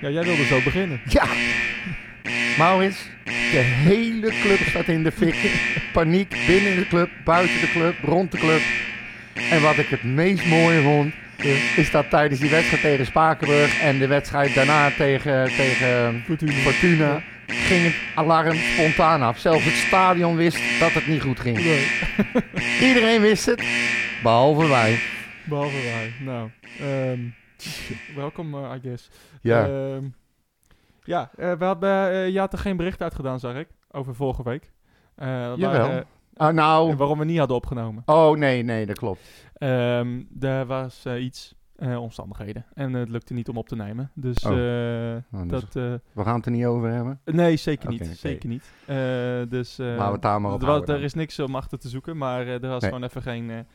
Ja, jij wilde zo beginnen. Ja. Maurits, de hele club staat in de fik. Paniek binnen de club, buiten de club, rond de club. En wat ik het meest mooie vond, is dat tijdens die wedstrijd tegen Spakenburg en de wedstrijd daarna tegen, tegen Fortuna. Fortuna ging het alarm spontaan af. Zelfs het stadion wist dat het niet goed ging. Nee, Iedereen wist het, behalve wij. behalve wij. Nou, ehm, welkom, eh, I guess. Ja, Ehm, ja, eh, we hadden, eh, je had er geen bericht uitgedaan, zag ik, over vorige week. Jawel. eh, nou, waarom we niet hadden opgenomen. oh nee, nee, dat klopt. Ehm er was iets, omstandigheden. En het lukte niet om op te nemen. Dus Oh. Nou, dus dat... we gaan het er niet over hebben. nee, zeker niet. Zeker niet. Dus... Laten we het daar maar op er, houden er dan. is niks om achter te zoeken, maar er was Nee. gewoon even geen,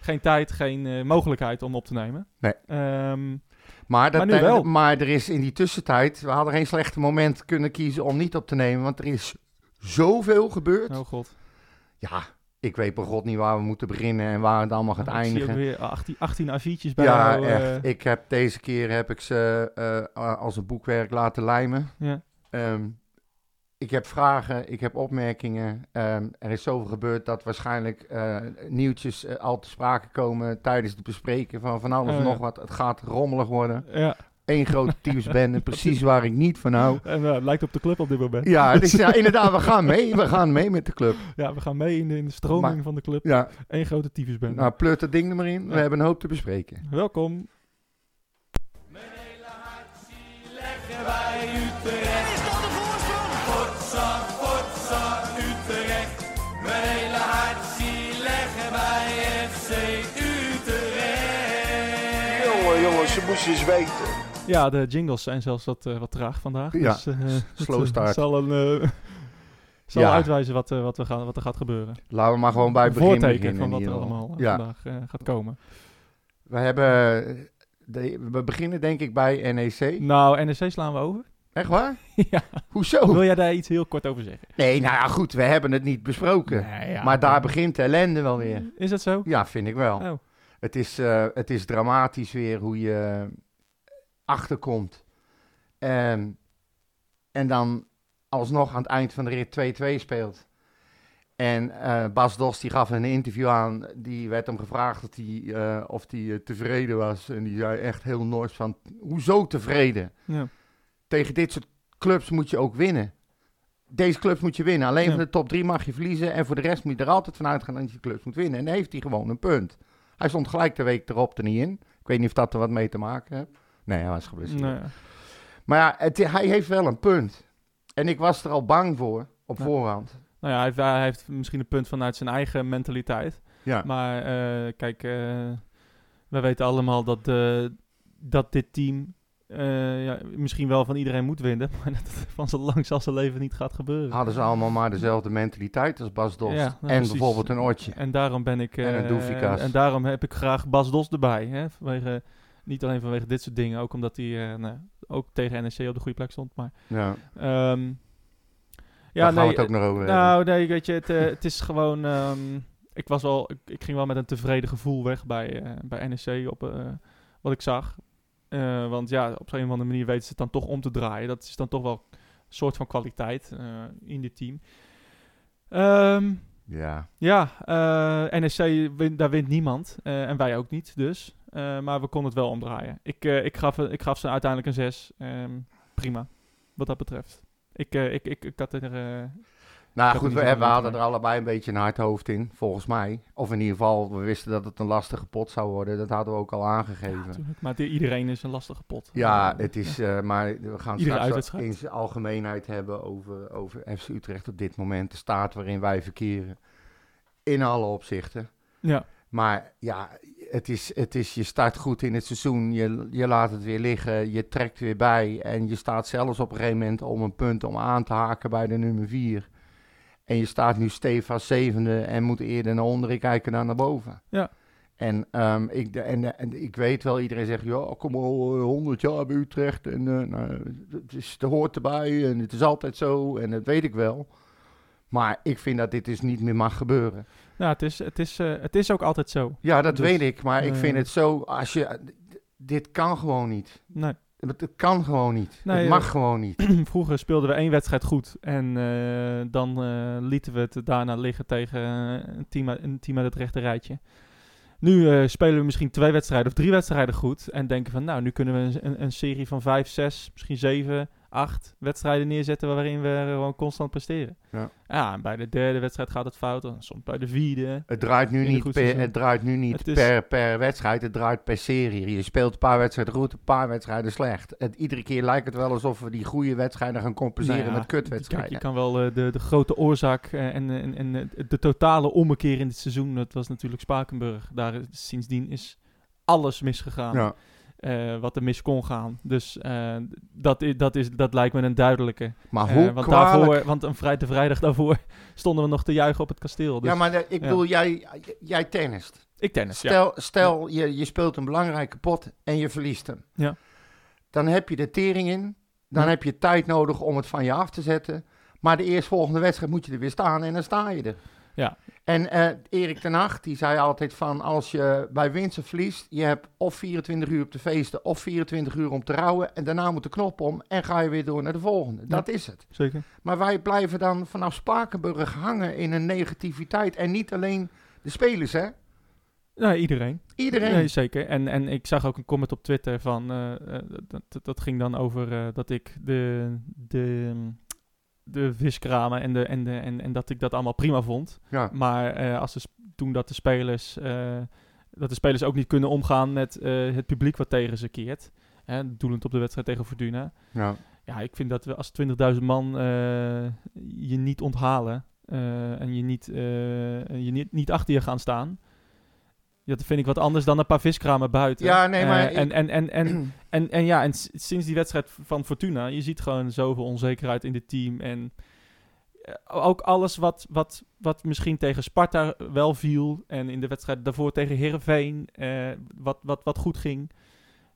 geen tijd, geen mogelijkheid om op te nemen. Nee. Ehm, Maar, dat, Maar nu wel. maar er is in die tussentijd, we hadden geen slechte moment kunnen kiezen om niet op te nemen, want er is zoveel gebeurd. oh god. Ja, ik weet bij god niet waar we moeten beginnen en waar het allemaal gaat Oh, ik zie eindigen. weer 18, 18 A4'tjes bij Ja, jou, eh, echt. Ik heb deze keer heb ik ze eh, als een boekwerk laten lijmen. ja. Ehm, ik heb vragen, ik heb opmerkingen. Ehm, er is zoveel gebeurd dat waarschijnlijk eh, nieuwtjes eh, al te sprake komen tijdens het bespreken van van alles Oh, en nog wat. Het gaat rommelig worden. ja. Eén grote teamsbende, precies waar ik niet van hou. En eh, het lijkt op de club op dit moment. Ja, dus, ja, inderdaad, we gaan mee. We gaan mee met de club. Ja, we gaan mee in de, in de stroming Maar- van de club. Ja, Eén grote tyfusbende. nou, pleurt dat ding er maar in. We hebben een hoop te bespreken. Welkom. Eens weten. Ja, de jingles zijn zelfs wat, eh, wat traag vandaag. Ja, dus, eh, slow het, eh, start. zal, een, zal Ja. uitwijzen wat, wat, we gaan, wat er gaat gebeuren. Laten we maar gewoon bij het begin voorteken beginnen. van wat er allemaal Ja, vandaag gaat komen. we hebben... de- we beginnen denk ik bij NEC. Nou, NEC slaan we over. Echt waar? ja. Hoezo? Wil jij daar iets heel kort over zeggen? Nee, nou ja, goed. We hebben het niet besproken. Nee, ja, maar daar begint de ellende wel weer. Is dat zo? Ja, vind ik wel. Oh. Het, is, eh, het is dramatisch weer hoe je achterkomt. Ehm, en dan alsnog aan het eind van de rit 2-2 speelt. En eh, Bas Dos die gaf een interview aan. Die werd hem gevraagd of hij eh, of tevreden was. En die zei echt heel nors van, hoezo tevreden? Ja. Tegen dit soort clubs moet je ook winnen. Deze clubs moet je winnen. Alleen Ja. van de top 3 mag je verliezen. En voor de rest moet je er altijd vanuit gaan dat je clubs moet winnen. En dan heeft hij gewoon een punt. Hij stond gelijk de week erop er niet in. Ik weet niet of dat er wat mee te maken heeft. Nee, hij was geblesseerd. Nee. Maar ja, het, hij heeft wel een punt. En ik was er al bang voor op voorhand. Nou ja, hij heeft, hij heeft misschien een punt vanuit zijn eigen mentaliteit. Ja. Maar eh, kijk, eh, we weten allemaal dat, eh, dat dit team eh, ja, misschien wel van iedereen moet winnen. Maar dat het van zo lang als zijn leven niet gaat gebeuren. Hadden ze allemaal maar dezelfde mentaliteit als Bas Dos. Ja, nou, en precies. bijvoorbeeld een Otje. En daarom ben ik. En een eh, en daarom heb ik graag Bas Dos erbij. Hè? Vanwege, niet alleen vanwege dit soort dingen, ook omdat hij eh, nou, ook tegen NEC op de goede plek stond. Maar Ja, ehm, ja, daar gaan nee, we het ook nog over hebben. Nou, nee, weet je, het, het is gewoon. ehm, ik was wel, ik, ik ging wel met een tevreden gevoel weg bij, bij NEC op wat ik zag. Eh, want ja, op een of andere manier weten ze het dan toch om te draaien. Dat is dan toch wel een soort van kwaliteit eh, in dit team. Ehm, Ja, ja, eh, NEC, wint, daar wint niemand. en wij ook niet, dus. Maar we konden het wel omdraaien. Ik, ik, gaf, ik gaf ze uiteindelijk een 6. prima, wat dat betreft. Ik, ik, ik, ik had er... Nou goed, we, we hadden er allebei een beetje een hard hoofd in, volgens mij. Of in ieder geval, we wisten dat het een lastige pot zou worden. Dat hadden we ook al aangegeven. Ja. Maar iedereen is een lastige pot. het is, eh, maar we gaan Iedere straks in zijn algemeenheid hebben over, over FC Utrecht op dit moment. De staat waarin wij verkeren. In alle opzichten. Ja, Maar ja, het is, het is, je start goed in het seizoen. Je, je laat het weer liggen. Je trekt weer bij. En je staat zelfs op een gegeven moment om een punt om aan te haken bij de nummer 4. En je staat nu stevast zevende en moet eerder naar onderen kijken dan naar boven. Ja. En, ehm, ik, de- en, en ik weet wel, iedereen zegt, ja, kom al eh, 100 jaar bij Utrecht. En eh, nou, het, is, het hoort erbij en het is altijd zo. En dat weet ik wel. Maar ik vind dat dit dus niet meer mag gebeuren. nou, het, is, het, is, eh, het is ook altijd zo. Ja, dat Dus, weet ik. Maar ik eh, vind het zo, als je, dit kan gewoon niet. Nee. Het, kan gewoon niet. Nee, het mag eh, gewoon niet. Vroeger speelden we één wedstrijd goed en eh, dan eh, lieten we het daarna liggen tegen een, team een team uit het rechte rijtje. Nu spelen we misschien twee wedstrijden of drie wedstrijden goed en denken van nou, nu kunnen we een, een, een serie van vijf, zes, misschien zeven, acht wedstrijden neerzetten waarin we gewoon constant presteren. Ja. ja en bij de derde wedstrijd gaat het fout, en soms bij de vierde. Het draait nu niet, per, het draait nu niet Het is- per, per wedstrijd, het draait per serie. Je speelt een paar wedstrijden goed, een paar wedstrijden slecht. Het, iedere keer lijkt het wel alsof we die goede wedstrijden gaan compenseren Nou ja, met Kijk, kutwedstrijden. je kan wel eh, de, de grote oorzaak eh, en, en, en eh, de totale ommekeer in dit seizoen, dat was natuurlijk Spakenburg. Daar sindsdien is alles misgegaan ja. Eh, wat er mis kon gaan. Dus eh, dat, i- dat, is, dat lijkt me een duidelijke. Maar Eh, hoe want, kwalijk... daarvoor, want een vrij, de vrijdag daarvoor stonden we nog te juichen op het kasteel. Dus ja, maar de- ik ja. bedoel, jij, jij tennist. ik tennis, ja. Stel, stel je, je speelt een belangrijke pot en je verliest hem. Ja. Dan heb je de tering in. Dan Ja. heb je tijd nodig om het van je af te zetten. Maar de eerstvolgende wedstrijd moet je er weer staan en dan sta je er. Ja. En eh, Erik ten Hag, die zei altijd van als je bij winst of verliest, je hebt of 24 uur op te feesten of 24 uur om te rouwen. En daarna moet de knop om en ga je weer door naar de volgende. Dat is het. Zeker. Maar wij blijven dan vanaf Spakenburg hangen in een negativiteit. En niet alleen de spelers, hè? Nou, iedereen. Iedereen. Nee, zeker. En, en ik zag ook een comment op Twitter van... eh, eh, dat, ging dan over dat ik de, de, de viskramen en, de, en, de, en, en dat ik dat allemaal prima vond. Ja. Maar eh, als de, toen dat de spelers... eh, dat de spelers ook niet kunnen omgaan met eh, het publiek wat tegen ze keert. Hè, doelend op de wedstrijd tegen Fortuna. Ja. Ja, ik vind dat we als 20.000 man je niet onthalen en je, niet, je niet, niet achter je gaan staan. Ja, dat vind ik wat anders dan een paar viskramen buiten. Ja, nee, maar Eh, en, en, en, en, en, en ja, en sinds die wedstrijd van Fortuna, je ziet gewoon zoveel onzekerheid in dit team. En eh, ook alles wat, wat, wat misschien tegen Sparta wel viel en in de wedstrijd daarvoor tegen Herenveen, wat, wat, wat goed ging,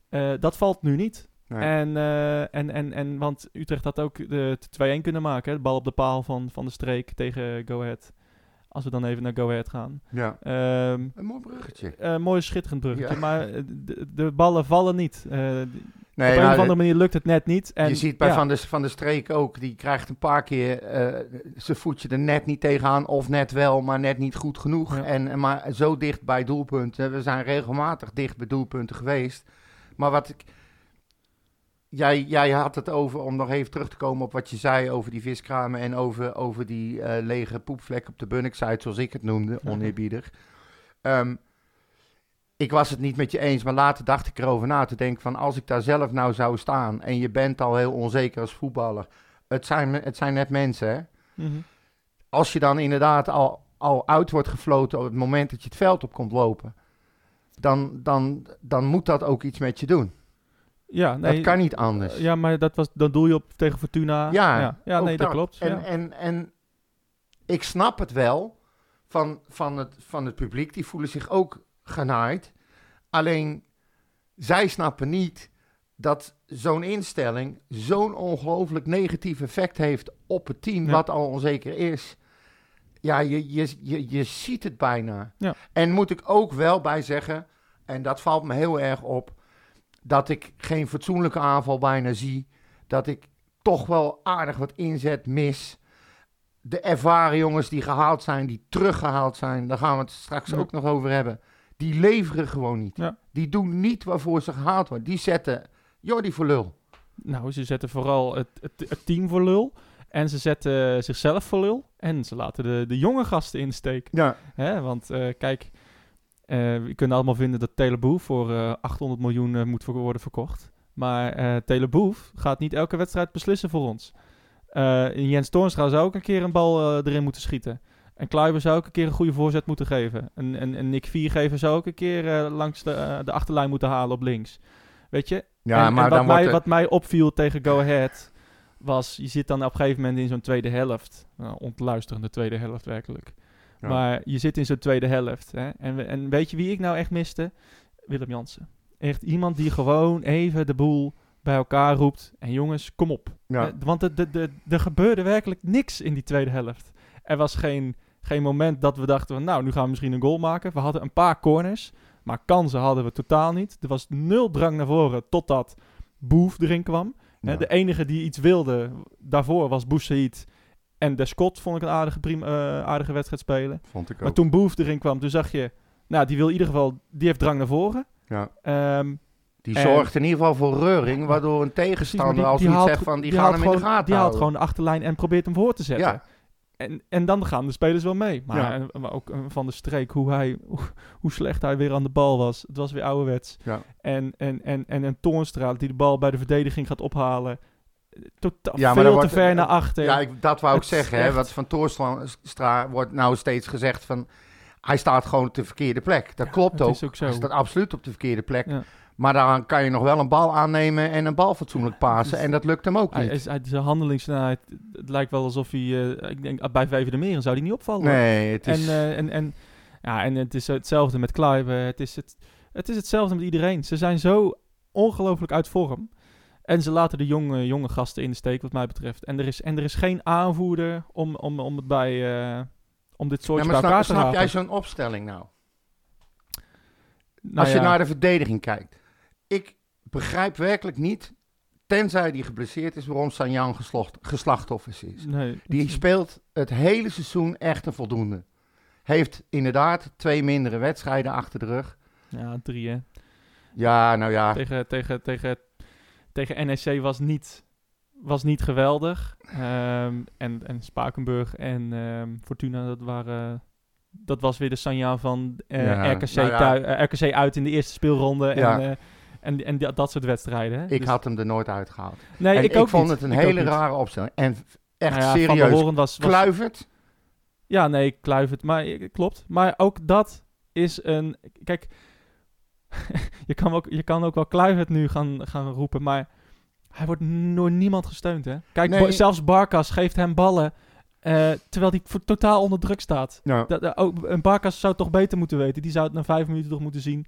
eh, dat valt nu niet. Nee. En, eh, en, en, en, want Utrecht had ook de 2-1 kunnen maken. hè. De bal op de paal van, van de streek tegen Go Ahead. Als we dan even naar Go Ahead gaan. ja. Ehm Een mooi bruggetje. eh, mooi schitterend bruggetje, Ja. maar eh, de, de ballen vallen niet. Nee, op een of andere manier lukt het net niet. En, je ziet bij ja, van, de, van de Streek ook, die krijgt een paar keer eh, zijn voetje er net niet tegenaan. Of net wel, maar net niet goed genoeg. Ja. En maar zo dicht bij doelpunten. We zijn regelmatig dicht bij doelpunten geweest. Maar wat ik... Jij, jij had het over, om nog even terug te komen op wat je zei over die viskramen en over, over die eh, lege poepvlek op de Bunnik-site, zoals ik het noemde, oneerbiedig. Ehm, ik was het niet met je eens, maar later dacht ik erover na te denken van als ik daar zelf nou zou staan en je bent al heel onzeker als voetballer. Het zijn, het zijn net mensen, hè? mhm. Als je dan inderdaad al, al uit wordt gefloten op het moment dat je het veld op komt lopen, dan, dan, dan moet dat ook iets met je doen. Ja, nee, dat kan niet anders. ja, maar dat was, dan doe je op tegen Fortuna. Ja, ja, nee, dat, klopt. En, ja. en, en ik snap het wel van, van, het, van het publiek. Die voelen zich ook genaaid. Alleen, zij snappen niet dat zo'n instelling zo'n ongelooflijk negatief effect heeft op het team, Ja. wat al onzeker is. Ja, je, je, je, je ziet het bijna. Ja. En moet ik ook wel bij zeggen, en dat valt me heel erg op, dat ik geen fatsoenlijke aanval bijna zie. Dat ik toch wel aardig wat inzet mis. De ervaren jongens die gehaald zijn, die teruggehaald zijn, daar gaan we het straks Ja. ook nog over hebben. Die leveren gewoon niet. Ja. Die doen niet waarvoor ze gehaald worden. Die zetten Jordi voor lul. Nou, ze zetten vooral het, het, het team voor lul. En ze zetten zichzelf voor lul. En ze laten de, de jonge gasten in de steek. Ja, Hè? Want eh, kijk, we kunnen allemaal vinden dat Teleboef voor eh, 800 miljoen eh, moet worden verkocht. Maar eh Teleboef gaat niet elke wedstrijd beslissen voor ons. Eh, Jens Toornstra zou ook een keer een bal eh, erin moeten schieten. En Kluiber zou ook een keer een goede voorzet moeten geven. En, en, en Nick Viergever zou ook een keer eh, langs de, eh, de achterlijn moeten halen op links. Weet je? ja en, maar en wat, mij, wat mij opviel tegen Go Ahead was, je zit dan op een gegeven moment in zo'n tweede helft. Nou, ontluisterende tweede helft werkelijk. Ja. Maar je zit in zo'n tweede helft. Hè? En, we- en weet je wie ik nou echt miste? Willem Jansen. Echt iemand die gewoon even de boel bij elkaar roept. En jongens, kom op. ja. Eh, want er- gebeurde werkelijk niks in die tweede helft. Er was geen, geen moment dat we dachten, van, nou, nu gaan we misschien een goal maken. We hadden een paar corners, maar kansen hadden we totaal niet. Er was nul drang naar voren, totdat Boef erin kwam. De enige die iets wilde daarvoor was Boussaïd. En De Scott vond ik een aardige, prima, eh, aardige wedstrijd spelen. Vond ik ook. Maar toen Boef erin kwam, toen zag je... Nou, die wil in ieder geval... Die heeft drang naar voren. Ja. Ehm, Die En- zorgt in ieder geval voor reuring, waardoor een tegenstander als haalt zegt van die, haalt gaan hem in de gaten Die haalt gewoon de achterlijn en probeert hem voor te zetten. Ja. En, en dan gaan de spelers wel mee. Maar, Ja. en- maar ook eh, van de streek, hoe, hij, hoe, hoe slecht hij weer aan de bal was. Het was weer ouderwets. Ja. En, en, en, en een Toornstra die de bal bij de verdediging gaat ophalen. Totaal Ja, veel te wordt- ver naar achter. Ja, ik, dat wou ik zeggen. Hè, wat van Toorstra wordt nou steeds gezegd van... Hij staat gewoon op de verkeerde plek. Dat Ja, klopt ook. is ook zo. Hij staat absoluut op de verkeerde plek. Ja. Maar dan kan je nog wel een bal aannemen en een bal fatsoenlijk pasen. En dat lukt hem ook Hij niet. is, hij, zijn handelingssnelheid, het lijkt wel alsof hij, eh, ik denk, bij Vijven de Meren zou hij niet opvallen. Nee, het is... En, eh, en, en, ja, en het is hetzelfde met Kluiven. Het is, het, het is hetzelfde met iedereen. Ze zijn zo ongelooflijk uit vorm. En ze laten de jonge, jonge gasten in de steek, wat mij betreft. En er is, en er is geen aanvoerder om, om, om het bij... eh, om dit ja, soortje maar snap, te jij zo'n opstelling nou? Nou Als je naar de verdediging kijkt. Ik begrijp werkelijk niet, tenzij die geblesseerd is, waarom Sanjan geslacht, geslachtoffers is. Nee, Die speelt het hele seizoen echt een voldoende. Heeft inderdaad twee mindere wedstrijden achter de rug. Ja, drie hè. Ja, nou ja. Tegen, tegen, tegen, tegen NEC was niet, was niet geweldig. Ehm, en, en Spakenburg en ehm, Fortuna, dat waren... Dat was weer de Sanja van eh, Ja, RKC, nou ja. thui- eh, RKC uit in de eerste speelronde. Ja. En, eh, en, en dat soort wedstrijden. Hè? Ik Dus- had hem er nooit uitgehaald. nee, en ik, vond niet. het een Ik hele rare opstelling. En echt Nou ja, Van der serieus. Hoorn was, was, Kluivert? Ja, nee, Kluivert. Maar klopt. Maar ook dat is een... Kijk, je, kan ook, je kan ook wel Kluivert nu gaan, gaan roepen, maar hij wordt door niemand gesteund, hè? Kijk, Nee. Zelfs Barkas geeft hem ballen, eh, terwijl hij voor totaal onder druk staat. Ja. Dat, dat- ook, een Barkas zou het toch beter moeten weten. Die zou het na vijf minuten toch moeten zien.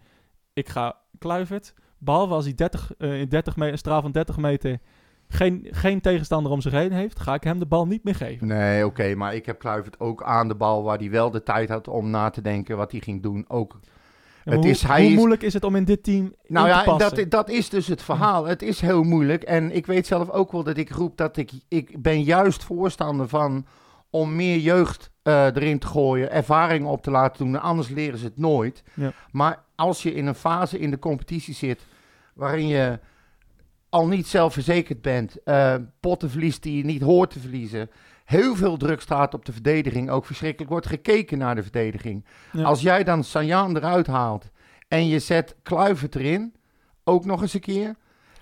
Ik ga Kluivert, behalve als hij 30, eh, in 30 meter, een straal van 30 meter geen, geen tegenstander om zich heen heeft, ga ik hem de bal niet meer geven. Nee, oké, maar ik heb Kluivert ook aan de bal waar hij wel de tijd had om na te denken wat hij ging doen. Ook. Het hoe, is- hij hoe is- moeilijk is het om in dit team Nou ja, dat, dat is dus het verhaal. Het is heel moeilijk. En ik weet zelf ook wel dat ik roep dat ik, ik ben juist voorstander van om meer jeugd eh, erin te gooien, ervaring op te laten doen. Anders leren ze het nooit. Ja. Maar als je in een fase in de competitie zit waarin je al niet zelfverzekerd bent, eh, potten verliest die je niet hoort te verliezen, heel veel druk staat op de verdediging, ook verschrikkelijk wordt gekeken naar de verdediging. Ja. Als jij dan Sanjaan eruit haalt en je zet Kluivert erin, ook nog eens een keer.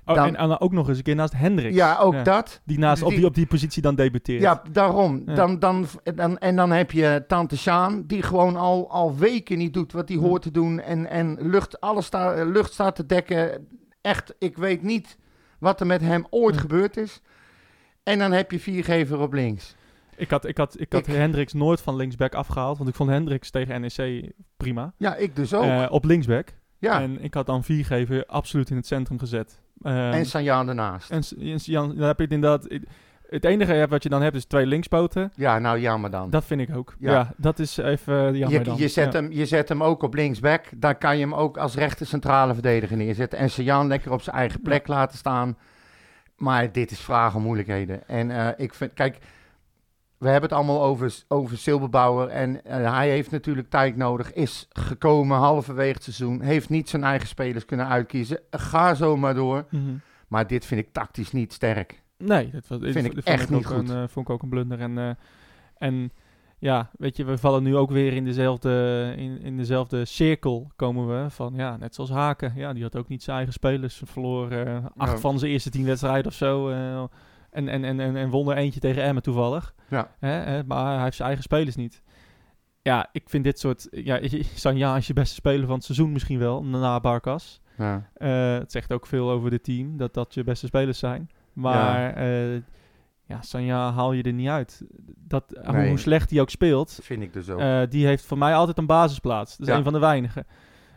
Oh, dan- en, ook nog eens een keer naast Hendricks. Ja, ook Ja. dat. Die, naast, op, Die- op die positie dan debuteert. Ja, daarom. Ja. Dan, dan, dan, en dan heb je Tante Sjaan, die gewoon al, al weken niet doet wat hij hoort te doen. En, en lucht, alles sta, lucht staat te dekken. Echt, ik weet niet wat er met hem ooit gebeurd is. En dan heb je viergever op links. Ik had, ik had, ik had Ik- Hendricks nooit van linksback afgehaald. Want ik vond Hendricks tegen NEC prima. Ja, ik dus ook. Eh, op linksback. ja. En ik had dan viergever absoluut in het centrum gezet. Ehm, en Sanjaan ernaast. en en dan heb je het inderdaad... Het enige wat je dan hebt is twee linkspoten. ja, nou jammer dan. Dat vind ik ook. Ja. Ja, dat is even jammer je, dan. je, zet Ja. hem, je zet hem ook op linksback. Dan kan je hem ook als rechter centrale verdediger neerzetten. En Sanjaan lekker op zijn eigen plek laten staan. Maar dit is vragen moeilijkheden. En eh, ik vind, kijk, we hebben het allemaal over, over Silberbouwer. En eh, hij heeft natuurlijk tijd nodig. Is gekomen halverwege het seizoen. Heeft niet zijn eigen spelers kunnen uitkiezen. Ga zo maar door. Mhm. Maar dit vind ik tactisch niet sterk. Nee, dat was, Vind ik echt niet goed. Een, eh, vond ik ook een blunder. En, en ja, weet je, we vallen nu ook weer in dezelfde, in, in dezelfde cirkel komen we. Van ja, net zoals Haken. Ja, die had ook niet zijn eigen spelers. Verloor eh, acht Ja. van zijn eerste tien wedstrijden of zo. eh, en, en, en, en, en won er eentje tegen Emmen toevallig. Ja. Hè, hè, maar hij heeft zijn eigen spelers niet. Ja, ik vind dit soort... Ja, Sanja is je beste speler van het seizoen misschien wel, na Barkas. Ja. Eh, het zegt ook veel over dit team, dat dat je beste spelers zijn. Maar ja, ja Sanja haal je er niet uit. Dat, hoe- Nee. Hoe slecht hij ook speelt, Vind ik dus ook. eh, die heeft voor mij altijd een basisplaats. Dat is Ja. een van de weinigen.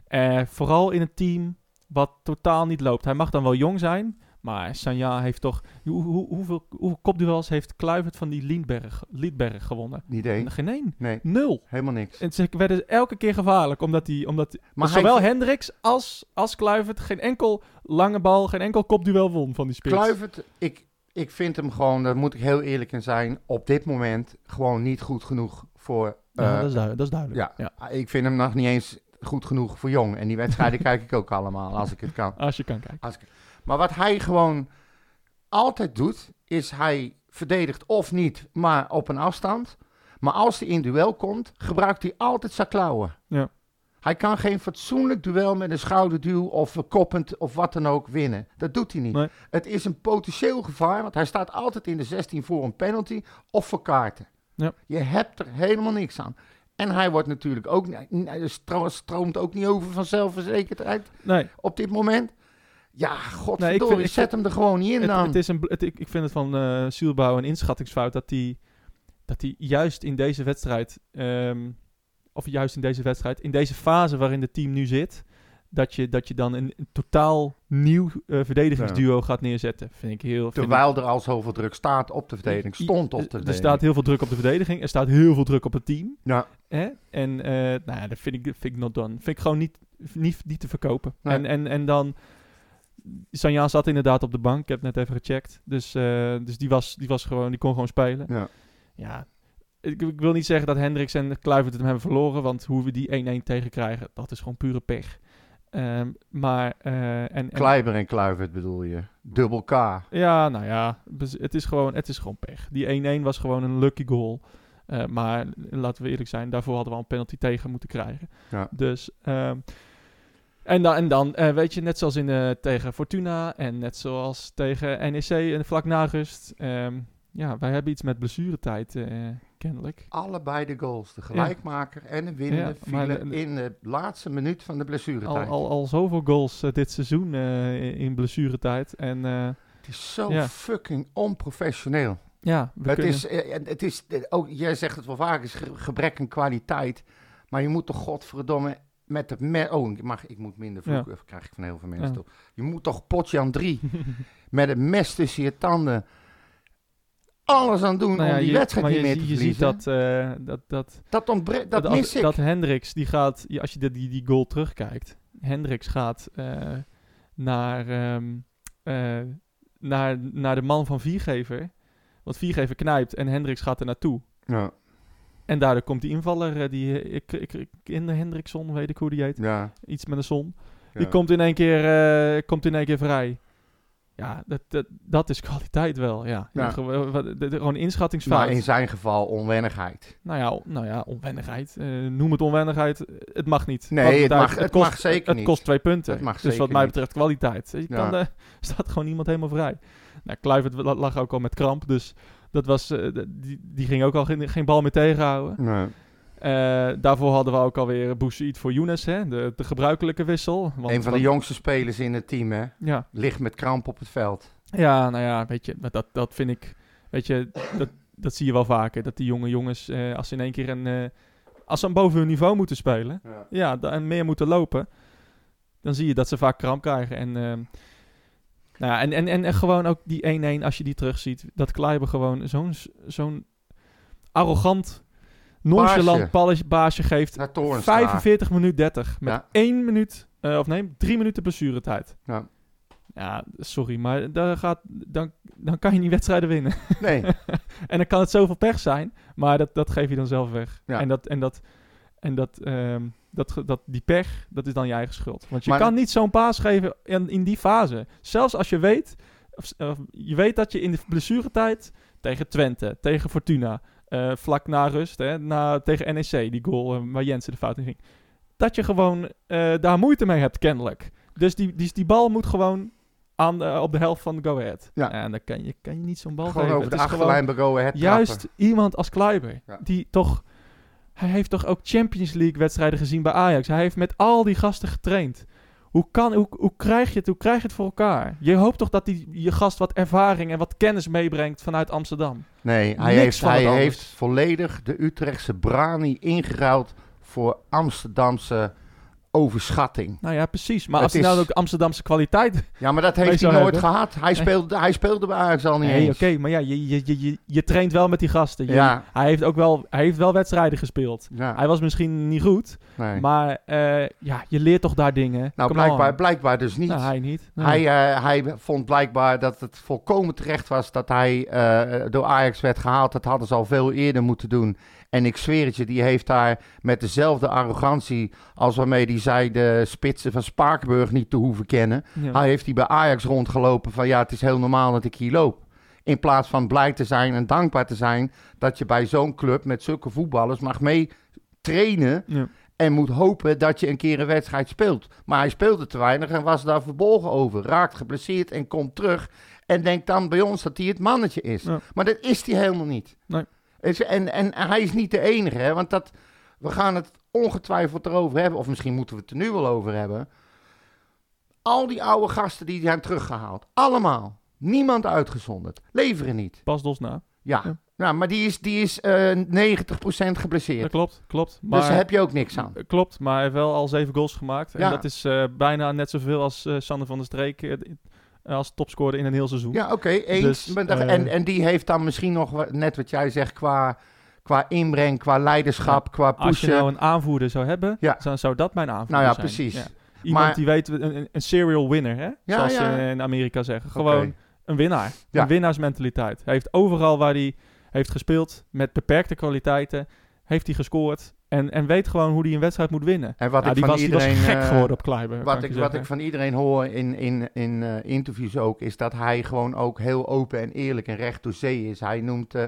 Eh, vooral in een team wat totaal niet loopt. Hij mag dan wel jong zijn, Maar Sanja heeft toch... Hoe, hoe, hoeveel, hoeveel kopduels heeft Kluivert van die Liedberg, Liedberg gewonnen? Niet één. Geen één. Nee, Nul. helemaal niks. En ze werden elke keer gevaarlijk, omdat die, omdat Maar zowel hij- Hendricks als, als Kluivert geen enkel lange bal, geen enkel kopduel won van die spits. Kluivert, ik, ik vind hem gewoon, daar moet ik heel eerlijk in zijn, op dit moment gewoon niet goed genoeg voor... Ja, eh, dat, is duidelijk, dat is duidelijk. ja. Ja. Ik vind hem nog niet eens goed genoeg voor jong. En die wedstrijden kijk ik ook allemaal, als ik het kan. Als je kan kijken. Als ik- Maar wat hij gewoon altijd doet, is hij verdedigt of niet, maar op een afstand. Maar als hij in duel komt, gebruikt hij altijd zijn klauwen. Ja. Hij kan geen fatsoenlijk duel met een schouderduw of koppend of wat dan ook winnen. Dat doet hij niet. Nee. Het is een potentieel gevaar, want hij staat altijd in de 16 voor een penalty of voor kaarten. Ja. Je hebt er helemaal niks aan. En hij wordt natuurlijk ook, stroomt ook niet over van zelfverzekerdheid Nee, op dit moment. Ja, godverdorie, Nee, ik vind- ik zet hem er gewoon niet in het, dan. het is een, het, ik, ik vind het van Zielbouw een inschattingsfout dat hij dat hij juist in deze wedstrijd, ehm, of juist in deze wedstrijd, in deze fase waarin het team nu zit, dat je, dat je dan een, een totaal nieuw eh, verdedigingsduo gaat neerzetten. Vind ik heel... vind ik- Terwijl er al zoveel druk staat op de verdediging, stond op de er staat heel veel druk op de verdediging. Er staat heel veel druk op het team. Ja, Hè? En eh, nou dat vind ik, dat vind ik not done. Vind ik gewoon niet, niet, niet te verkopen. Nee. En, en, en dan... Sanja zat inderdaad op de bank. Ik heb net even gecheckt. Dus, eh, dus die, was, die, was gewoon, die kon gewoon spelen. ja. Ja, ik, ik wil niet zeggen dat Hendricks en Kluivert het hem hebben verloren. Want hoe we die 1-1 tegenkrijgen, dat is gewoon pure pech. Ehm, maar... eh, en, en, Kleiber en Kluivert bedoel je. Dubbel K. ja, nou ja, bes- het is gewoon, het is gewoon pech. Die 1-1 was gewoon een lucky goal. Eh, maar laten we eerlijk zijn, daarvoor hadden we al een penalty tegen moeten krijgen. Ja. Dus, ehm, en dan, en dan eh, weet je, net zoals in, tegen Fortuna en net zoals tegen NEC en vlak na rust. ehm, ja, wij hebben iets met blessuretijd, eh, kennelijk. Allebei de goals. De gelijkmaker en de winnende Ja, vielen de- in de laatste minuut van de Al, blessuretijd. al, al zoveel goals eh, dit seizoen eh, in, blessuretijd. En Het is zo Ja. fucking onprofessioneel. ja, we Het kunnen- is, het is ook, jij zegt het wel vaak, is ge- gebrek aan kwaliteit. Maar je moet toch godverdomme met het mes... Oh, ik, mag, ik moet minder vloeken, dat krijg ik van heel veel mensen Ja. toch. Je moet toch potjan 3 met een mes tussen je tanden alles aan doen Nou ja, om die je- wedstrijd maar niet je, meer te je ziet verliezen. dat, eh, dat, dat, dat ontbreekt, dat, dat, mis ik. dat Hendricks, die gaat, ja, als je de, die, die goal terugkijkt, Hendricks gaat eh, naar, ehm, eh, naar, naar de man van Viergever. Want Viergever knijpt en Hendricks gaat er naartoe. ja, En daardoor komt die invaller, die ik, ik, ik, in de Hendrickson, weet ik hoe die heet. ja, Iets met een zon. ja. Die komt in één keer, eh, komt in één keer vrij. Ja, dat, dat, dat is kwaliteit wel, ja. Gewoon inschattingsfout. Nou, in zijn geval onwennigheid. Nou ja, nou ja onwennigheid. Eh, noem het onwennigheid. Eh, Het mag niet. Nee, het mag- het kost, mag zeker Het niet. kost twee punten. Het mag dus wat mij niet. betreft kwaliteit. Je Ja. kan, eh, staat gewoon iemand helemaal vrij. Nou, Kluivert la- lag ook al met kramp. Dus dat was, eh, die, die ging ook al geen, geen bal meer tegenhouden. Nee. Eh, daarvoor hadden we ook alweer Boussaïd voor Younes. Hè? De, de gebruikelijke wissel. Want, Een van de jongste spelers in het team, hè. Ja. Ligt met kramp op het veld. Ja, nou ja, weet je, dat, dat vind ik, weet je, dat, dat zie je wel vaker. Dat die jonge jongens, eh, als ze in één keer een, eh, als ze boven hun niveau moeten spelen, Ja. en meer moeten lopen, dan zie je dat ze vaak kramp krijgen. En, ehm, nou ja, en, en, en, en gewoon ook die 1-1, als je die terugziet, dat Kleiber gewoon zo'n zo'n arrogant, nonchalant baasje, baasje geeft. Naar Toornstra. 45 minuut 30. Met Ja. 1 minuut, eh, of nee, 3 minuten blessuretijd. Ja. Ja, sorry, maar daar gaat, dan, dan kan je niet wedstrijden winnen. Nee, en dan kan het zoveel pech zijn, maar dat, dat geef je dan zelf weg. Ja. En, dat, en, dat, en dat, ehm, dat, dat, die pech, dat is dan je eigen schuld. Want je Maar- kan niet zo'n paas geven in, in die fase. Zelfs als je weet, of, of je weet dat je in de blessuretijd tegen Twente, tegen Fortuna, eh, vlak na rust, hè, na, tegen NEC, die goal eh, waar Jensen de fout in ging, dat je gewoon eh, daar moeite mee hebt, kennelijk. Dus die, die, die bal moet gewoon aan de- op de helft van Go Ahead. Ja. En dan kan je, kan je niet zo'n bal gewoon geven. over de achterlijn het Juist iemand als Kluiber. Ja. Die toch... Hij heeft toch ook Champions League wedstrijden gezien bij Ajax. Hij heeft met al die gasten getraind. Hoe, kan, hoe, hoe, krijg je het, hoe krijg je het voor elkaar? Je hoopt toch dat die, je gast wat ervaring en wat kennis meebrengt vanuit Amsterdam. Nee, hij, Niks heeft, hij heeft volledig de Utrechtse Brani ingeruild voor Amsterdamse overschatting. Nou ja, precies. Maar Het als hij nou ook Amsterdamse kwaliteit... Ja, maar dat heeft hij nooit hebben. gehad. Hij speelde, hij speelde bij Ajax al niet Nee, eens. oké. maar ja, je, je, je, je, je traint wel met die gasten. Je- Ja. Hij, heeft ook wel, hij heeft wel wedstrijden gespeeld. Ja, Hij was misschien niet goed, nee. maar eh, ja, je leert toch daar dingen. nou, Come blijkbaar, on. blijkbaar dus niet. Nou, hij niet. Nee. Hij, eh, hij vond blijkbaar dat het volkomen terecht was dat hij eh, door Ajax werd gehaald. Dat hadden ze al veel eerder moeten doen. En ik zweer het je, die heeft daar met dezelfde arrogantie als waarmee hij zei de spitsen van Spakenburg niet te hoeven kennen. Ja. Hij heeft hij bij Ajax rondgelopen van ja, het is heel normaal dat ik hier loop. In plaats van blij te zijn en dankbaar te zijn dat je bij zo'n club met zulke voetballers mag mee trainen Ja. en moet hopen dat je een keer een wedstrijd speelt. Maar hij speelde te weinig en was daar verbolgen over. Raakt geblesseerd en komt terug. En denkt dan bij ons dat hij het mannetje is. Ja. Maar dat is hij helemaal niet. Nee. En, en hij is niet de enige, hè, want dat, we gaan het ongetwijfeld erover hebben. Of misschien moeten we het er nu wel over hebben. Al die oude gasten die zijn teruggehaald. Allemaal. Niemand uitgezonderd. Leveren niet. Pas dos na. Ja. Ja. Nou, maar die is, die is eh 90% geblesseerd. Dat klopt, klopt. Maar, dus daar heb je ook niks aan. Eh, Klopt, maar hij heeft wel al zeven goals gemaakt. Ja. En dat is eh, bijna net zoveel als eh, Sander van der Streek als topscorer in een heel seizoen. Ja, oké, eens. Dus, eh, en, en die heeft dan misschien nog, net wat jij zegt, qua, qua inbreng, qua leiderschap, qua Als je pushen. nou een aanvoerder zou hebben, Ja. dan zou dat mijn aanvoerder Nou ja, zijn. precies. Iemand Maar- die weet, een, een- serial winner, hè? Ja, zoals ja. ze in Amerika zeggen. Gewoon een winnaar. Ja. Een winnaarsmentaliteit. Hij heeft overal waar hij heeft gespeeld, met beperkte kwaliteiten, heeft hij gescoord. En, en weet gewoon hoe hij een wedstrijd moet winnen. En wat ik die, van was, die was iedereen, gek eh, geworden op Kleiber. Wat ik, wat ik van iedereen hoor in, in, in eh, interviews ook, is dat hij gewoon ook heel open en eerlijk en recht door zee is. Hij noemt, eh,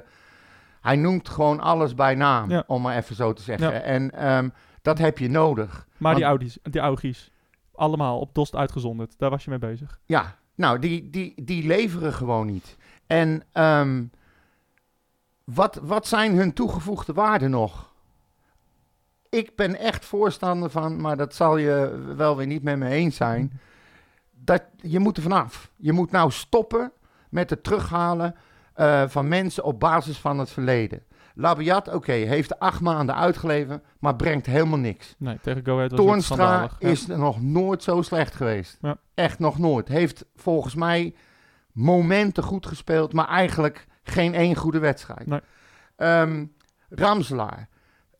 hij noemt gewoon alles bij naam, Ja. om maar even zo te zeggen. Ja. En ehm, dat heb je nodig. Maar die Audi's, die Augies, allemaal op Dost uitgezonderd. Daar was je mee bezig. Ja, nou, die, die, die leveren gewoon niet. En ehm, wat, wat zijn hun toegevoegde waarden nog? Ik ben echt voorstander van, maar dat zal je wel weer niet met me eens zijn. Dat, je moet er vanaf. Je moet nou stoppen met het terughalen eh, van mensen op basis van het verleden. Labiat, oké, heeft acht maanden uitgeleverd, maar brengt helemaal niks. Nee, tegen Go Ahead was het Toornstra schandalig. Ja. is nog nooit zo slecht geweest. Ja. Echt nog nooit. Heeft volgens mij momenten goed gespeeld, maar eigenlijk geen één goede wedstrijd. Nee. Ehm, Ramselaar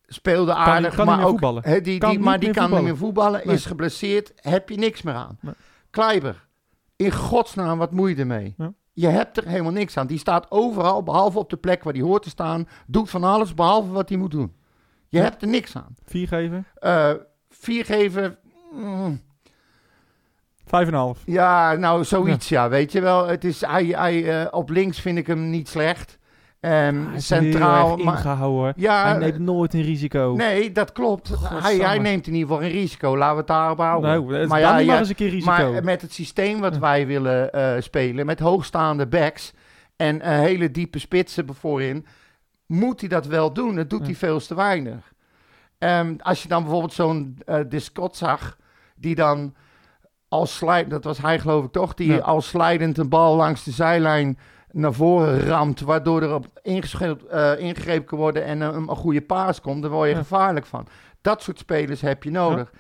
speelde niet- aardig, kan niet maar ook voetballen. hè, die, Kan die, maar niet die meer kan niet voetballen. meer voetballen, Nee. is geblesseerd, heb je niks meer aan. Nee. Kleiber, in godsnaam, wat ermee? Ja. Je hebt er helemaal niks aan. Die staat overal, behalve op de plek waar hij hoort te staan, doet van alles behalve wat hij moet doen. Je Ja. hebt er niks aan. Vier geven, Eh, vier geven. mm, vijf en half. ja, nou, zoiets, ja. Weet je wel. Het is, hij, hij, eh, op links vind ik hem niet slecht. Hij heel centraal. ingehouden ja, Hij neemt nooit een risico. nee, dat klopt. Hij, hij neemt in ieder geval een risico. Laten we het daarop houden. Nou, het maar dan ja, niet maar ja, eens een keer risico. maar met het systeem wat wij willen eh, spelen, met hoogstaande backs en eh, hele diepe spitsen voorin, moet hij dat wel doen. Dat doet hij veel te weinig. Ehm, als je dan bijvoorbeeld zo'n eh Discot zag, die dan als dat was hij geloof ik toch, die als slijdend een bal langs de zijlijn naar voren ramt, waardoor er op eh, ingegrepen kan worden en eh, een, een goede paas komt, daar word je Ja. gevaarlijk van. Dat soort spelers heb je nodig.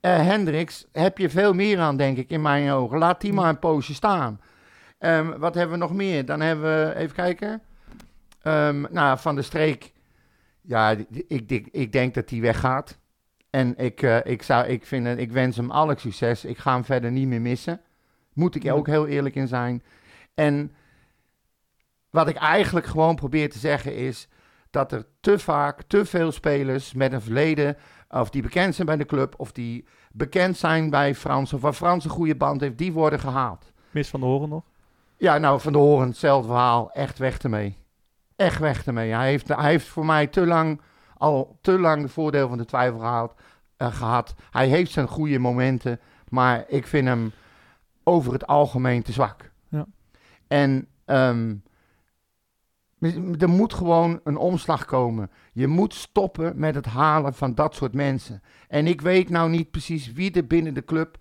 Eh Hendricks heb je veel meer aan, denk ik, in mijn ogen. Laat die maar een poosje staan. Ehm, wat hebben we nog meer? Dan hebben we, even kijken. Ehm, nou, Van de Streek. Ja, die- die- ik, ik, ik denk dat hij weggaat. En ik, ik, zou, ik, vind, ik wens hem alle succes. Ik ga hem verder niet meer missen. Moet ik er Ja. ook heel eerlijk in zijn. En wat ik eigenlijk gewoon probeer te zeggen is dat er te vaak te veel spelers met een verleden, of die bekend zijn bij de club, of die bekend zijn bij Frans, of waar Frans een goede band heeft, die worden gehaald. Mis van de Horen nog. Ja, nou, Van de Horen, hetzelfde verhaal. Echt weg ermee. Echt weg ermee. Hij heeft, hij heeft voor mij te lang, al te lang de voordeel van de twijfel gehaald, eh, gehad. Hij heeft zijn goede momenten, maar ik vind hem over het algemeen te zwak. Ja. En ehm, er moet gewoon een omslag komen. Je moet stoppen met het halen van dat soort mensen. En ik weet nou niet precies wie er binnen de club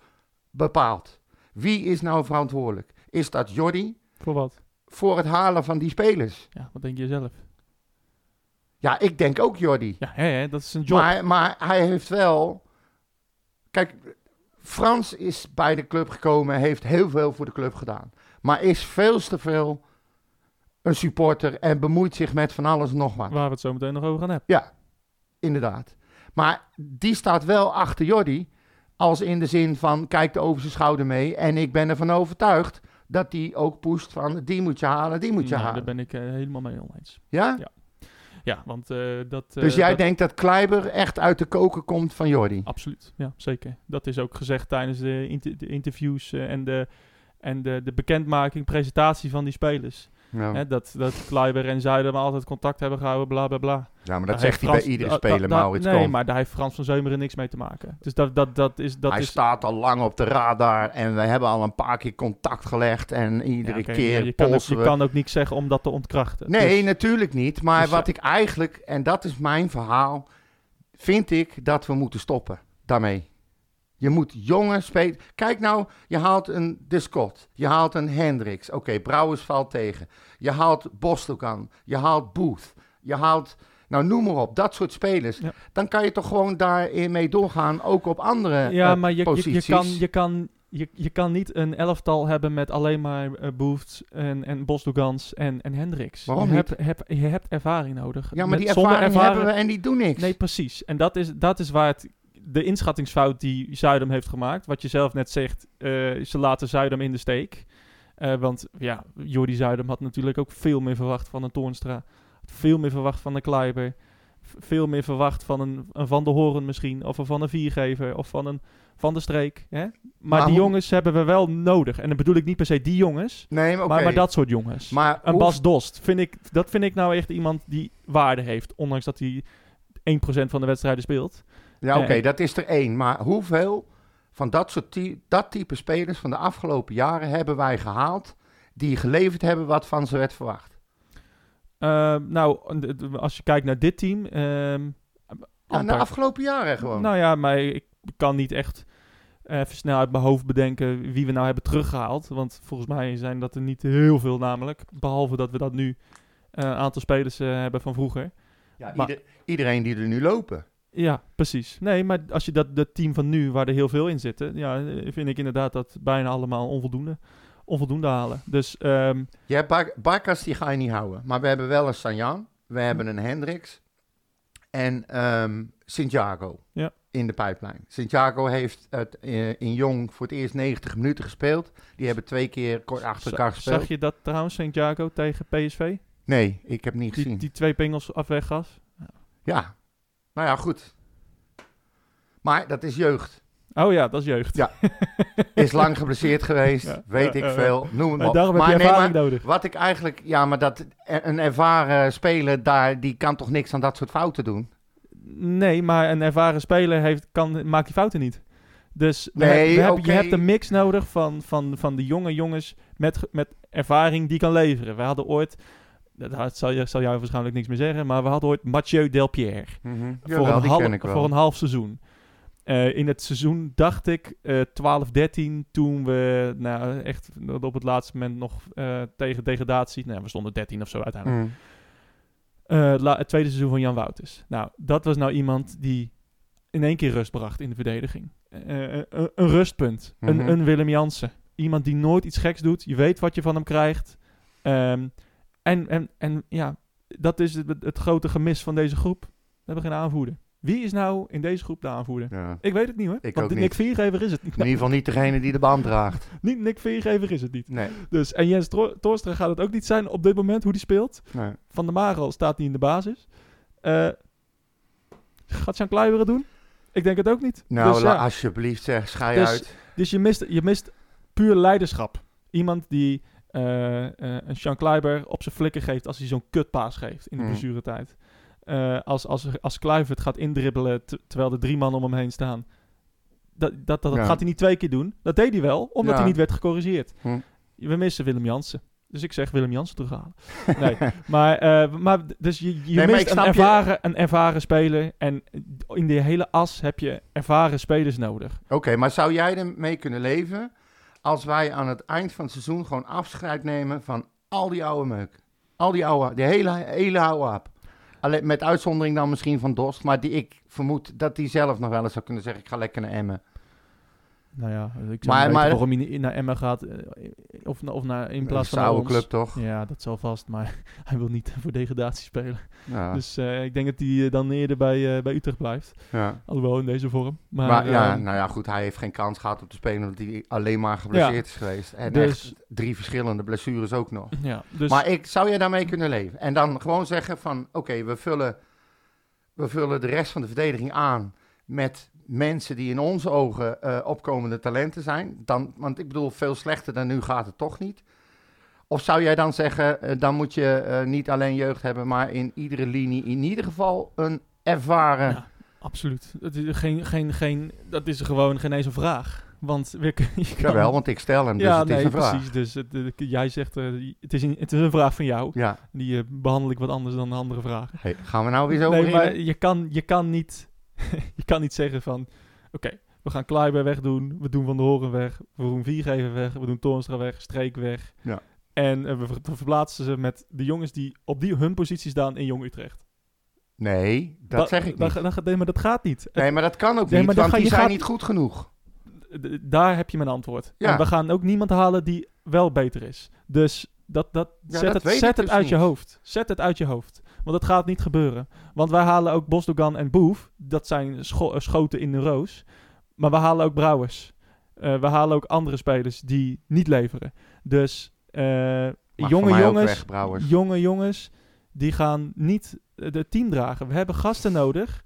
bepaalt. Wie is nou verantwoordelijk? Is dat Jordi Voor wat? voor het halen van die spelers? Ja, wat denk je zelf? Ja, ik denk ook Jordi. Ja, hè, hè, dat is een job. Maar, maar hij heeft wel Kijk, Frans is bij de club gekomen, heeft heel veel voor de club gedaan. Maar is veel te veel een supporter en bemoeit zich met van alles en nog wat. Waar we het zo meteen nog over gaan hebben. Ja, inderdaad. Maar die staat wel achter Jordi. Als in de zin van kijkt over zijn schouder mee. En ik ben ervan overtuigd dat die ook pusht van die moet je halen, die moet je Nou, halen. Daar ben ik eh, helemaal mee oneens. Ja? Ja. Ja, want eh, dat... eh, Dus jij dat- denkt dat Kleiber echt uit de koker komt van Jordi? Absoluut, ja, zeker. Dat is ook gezegd tijdens de, inter- de interviews en, de, en de, de bekendmaking, presentatie van die spelers. Ja, Hè, dat, dat Kleiber en Zuider altijd contact hebben gehouden, bla bla bla. ja maar Daar dat zegt hij bij iedere speler, Maurits Nee, maar daar heeft Frans van Zeumeren niks mee te maken. Dus dat, dat, dat is... Dat Hij is staat al lang op de radar en we hebben al een paar keer contact gelegd en ja, iedere keer je, je kan ook, polsen je we. kan ook niks zeggen om dat te ontkrachten. Nee, Dus- natuurlijk niet. Maar dus, wat ik eigenlijk, en dat is mijn verhaal, vind ik dat we moeten stoppen daarmee. Je moet jonge spelen. Kijk nou, je haalt een De Scott, je haalt een Hendricks. Oké, Brouwers valt tegen. Je haalt Bostokan, je haalt Booth, je haalt, nou noem maar op, dat soort spelers. Ja. Dan kan je toch gewoon daarin mee doorgaan, ook op andere Ja, eh, maar je, je, posities. je, kan, je, kan, je, je kan niet een elftal hebben met alleen maar Booths en, en Bosdogans en, en Hendricks. Waarom je niet? Hebt, heb, je hebt ervaring nodig. ja, maar Met- die zonder ervaring, hebben we en die doen niks. Nee, precies. En dat is, dat is waar het, de inschattingsfout die Zuidam heeft gemaakt, wat je zelf net zegt, eh, ze laten Zuidam in de steek. Eh, want ja, Jordi Zuidam had natuurlijk ook veel meer verwacht van een Toornstra. Veel meer verwacht van een Kleiber. Veel meer verwacht van een, een Van der Hoorn misschien. Of een Van de Viergever. Of van een Van de Streek. Hè? Maar, Maar die hoe- jongens hebben we wel nodig. En dan bedoel ik niet per se die jongens. nee, maar. Maar, maar dat soort jongens. Maar Een hoe- Bas Dost, vind ik, dat vind ik nou echt iemand die waarde heeft. Ondanks dat hij 1% van de wedstrijden speelt. Ja, oké, Eh, dat is er één. Maar hoeveel van dat soort ty- dat type spelers van de afgelopen jaren hebben wij gehaald die geleverd hebben wat van ze werd verwacht? Uh, nou, als je kijkt naar dit team. ehm, Ja, de afgelopen jaren gewoon. Nou ja, maar ik kan niet echt even snel uit mijn hoofd bedenken wie we nou hebben teruggehaald. Want volgens mij zijn dat er niet heel veel namelijk. Behalve dat we dat nu eh, een aantal spelers eh, hebben van vroeger. ja, maar- ieder- iedereen die er nu lopen. Ja, precies. Nee, maar als je dat, dat team van nu, waar er heel veel in zitten, ja, vind ik inderdaad dat bijna allemaal onvoldoende, onvoldoende halen. Dus Je hebt Bar- Barkas, die ga je niet houden. Maar we hebben wel een Sanjan, we hebben een Hendricks en ehm Santiago Ja. in de pijplijn. Santiago heeft het eh, in Jong voor het eerst 90 minuten gespeeld. Die hebben twee keer kort achter elkaar gespeeld. zag je dat trouwens, Santiago tegen PSV? Nee, ik heb niet Die, gezien. die twee pingels afweg gaf. Ja, nou ja, goed. Maar dat is jeugd. Oh ja, dat is jeugd. Ja. Is lang geblesseerd geweest, Ja, weet ik veel. Noem het Maar daarom maar heb je ervaring maar nodig. wat ik eigenlijk, ja, maar dat een ervaren speler daar, die kan toch niks aan dat soort fouten doen? Nee, maar een ervaren speler heeft, kan, maakt die fouten niet. Dus we Nee, heb- we oké. je hebt een mix nodig van, van, van de jonge jongens met, met ervaring die kan leveren. We hadden ooit, dat zal, je, zal jou waarschijnlijk niks meer zeggen, maar we hadden ooit Mathieu Delpierre. Mhm. voor, Jawel, een die hal- ken ik wel. voor een half seizoen. Eh, in het seizoen dacht ik eh 12, 13, toen we nou, echt op het laatste moment nog eh, tegen degradatie, nou, we stonden 13 of zo uiteindelijk. Mm. Eh, la- het tweede seizoen van Jan Wouters. Nou, dat was nou iemand die in één keer rust bracht in de verdediging. Eh, eh, een, rustpunt. Mhm. een, een Willem Jansen. Iemand die nooit iets geks doet. Je weet wat je van hem krijgt. Ehm, en, en, en ja, dat is het, het grote gemis van deze groep. We hebben geen aanvoerder. Wie is nou in deze groep de aanvoerder? Ja. Ik weet het niet hoor. Ik Want ook Nick niet. Viergever is het niet. In ieder geval niet degene die de band draagt. niet Nick Viergever is het niet. Nee. Dus, en Jens Toornstra gaat het ook niet zijn op dit moment hoe die speelt. nee. Van der Marel staat niet in de basis. Eh gaat Jan Kluiveren het doen? Ik denk het ook niet. Nou, dus, ja, alsjeblieft zeg, schij Dus- uit. dus je mist, je mist puur leiderschap. Iemand die een Sean Kleiber op zijn flikken geeft als hij zo'n kutpaas geeft in de Mhm. blessuretijd. Eh als, als, als Kluivert gaat indribbelen terwijl er drie man om hem heen staan. Dat, dat, dat Ja. gaat hij niet twee keer doen. Dat deed hij wel, omdat Ja. hij niet werd gecorrigeerd. Hm. We missen Willem Jansen. Dus ik zeg Willem Jansen terughalen. Nee, maar, eh, maar dus je, je mist een je. ervaren, een ervaren speler. En in de hele as heb je ervaren spelers nodig. Oké, maar zou jij ermee kunnen leven als wij aan het eind van het seizoen gewoon afscheid nemen van al die oude meuk? Al die oude, die hele, hele oude hap. Alleen met uitzondering dan misschien van Dost, maar die ik vermoed dat die zelf nog wel eens zou kunnen zeggen, ik ga lekker naar Emmen. Nou ja, ik zou Maar- maar, waarom hij naar Emma gaat. eh, Of, of naar, in plaats Een van oude ons. club toch? Ja, dat zal vast. Maar hij wil niet voor degradatie spelen. Ja. Dus eh, ik denk dat hij eh, dan eerder bij, bij Utrecht blijft. ja. Alhoewel in deze vorm. Maar, Maar, ja, ehm, nou ja, goed, hij heeft geen kans gehad om te spelen omdat hij alleen maar geblesseerd is geweest. En Dus- echt drie verschillende blessures ook nog. ja, dus, Maar ik, zou je daarmee kunnen leven? En dan gewoon zeggen van, oké, we, vullen, we vullen de rest van de verdediging aan met mensen die in onze ogen eh, opkomende talenten zijn. Dan, want ik bedoel, veel slechter dan nu gaat het toch niet. Of zou jij dan zeggen, eh, dan moet je eh, niet alleen jeugd hebben, maar in iedere linie in ieder geval een ervaren... ja, absoluut. Het is geen, geen, geen, dat is gewoon geen eens een vraag. Want we, je kan, Jawel, want ik stel hem, dus ja, het nee, is een vraag. precies. Dus het, jij zegt, het, is een, het is een vraag van jou. Ja, Die eh, behandel ik wat anders dan de andere vragen. hey, gaan we nou weer zo nee, beginnen? maar je kan, je kan niet, je kan niet zeggen van, oké, we gaan Kleiber wegdoen, we doen Van der Horen weg, we doen Viergever weg, we doen Toornstra weg, Streek weg. Ja. En eh, we ver- we verplaatsen ze met de jongens die op die, hun positie staan in Jong Utrecht. Nee, dat Da- zeg ik niet. da- nee, maar dat gaat niet. Nee, maar dat kan ook Nee, niet, maar want ga- die zijn gaat- niet goed genoeg. Daar heb je mijn antwoord. Ja. En we gaan ook niemand halen die wel beter is. Dus dat, dat, Ja, zet, dat het, zet het dus uit je hoofd. Zet het uit je hoofd. Want dat gaat niet gebeuren. Want wij halen ook Bosdogan en Boef. Dat zijn scho- eh, schoten in de roos. Maar we halen ook Brouwers. Eh, we halen ook andere spelers die niet leveren. Dus eh, jonge jongens, weg, jonge jongens, die gaan niet het team dragen. We hebben gasten nodig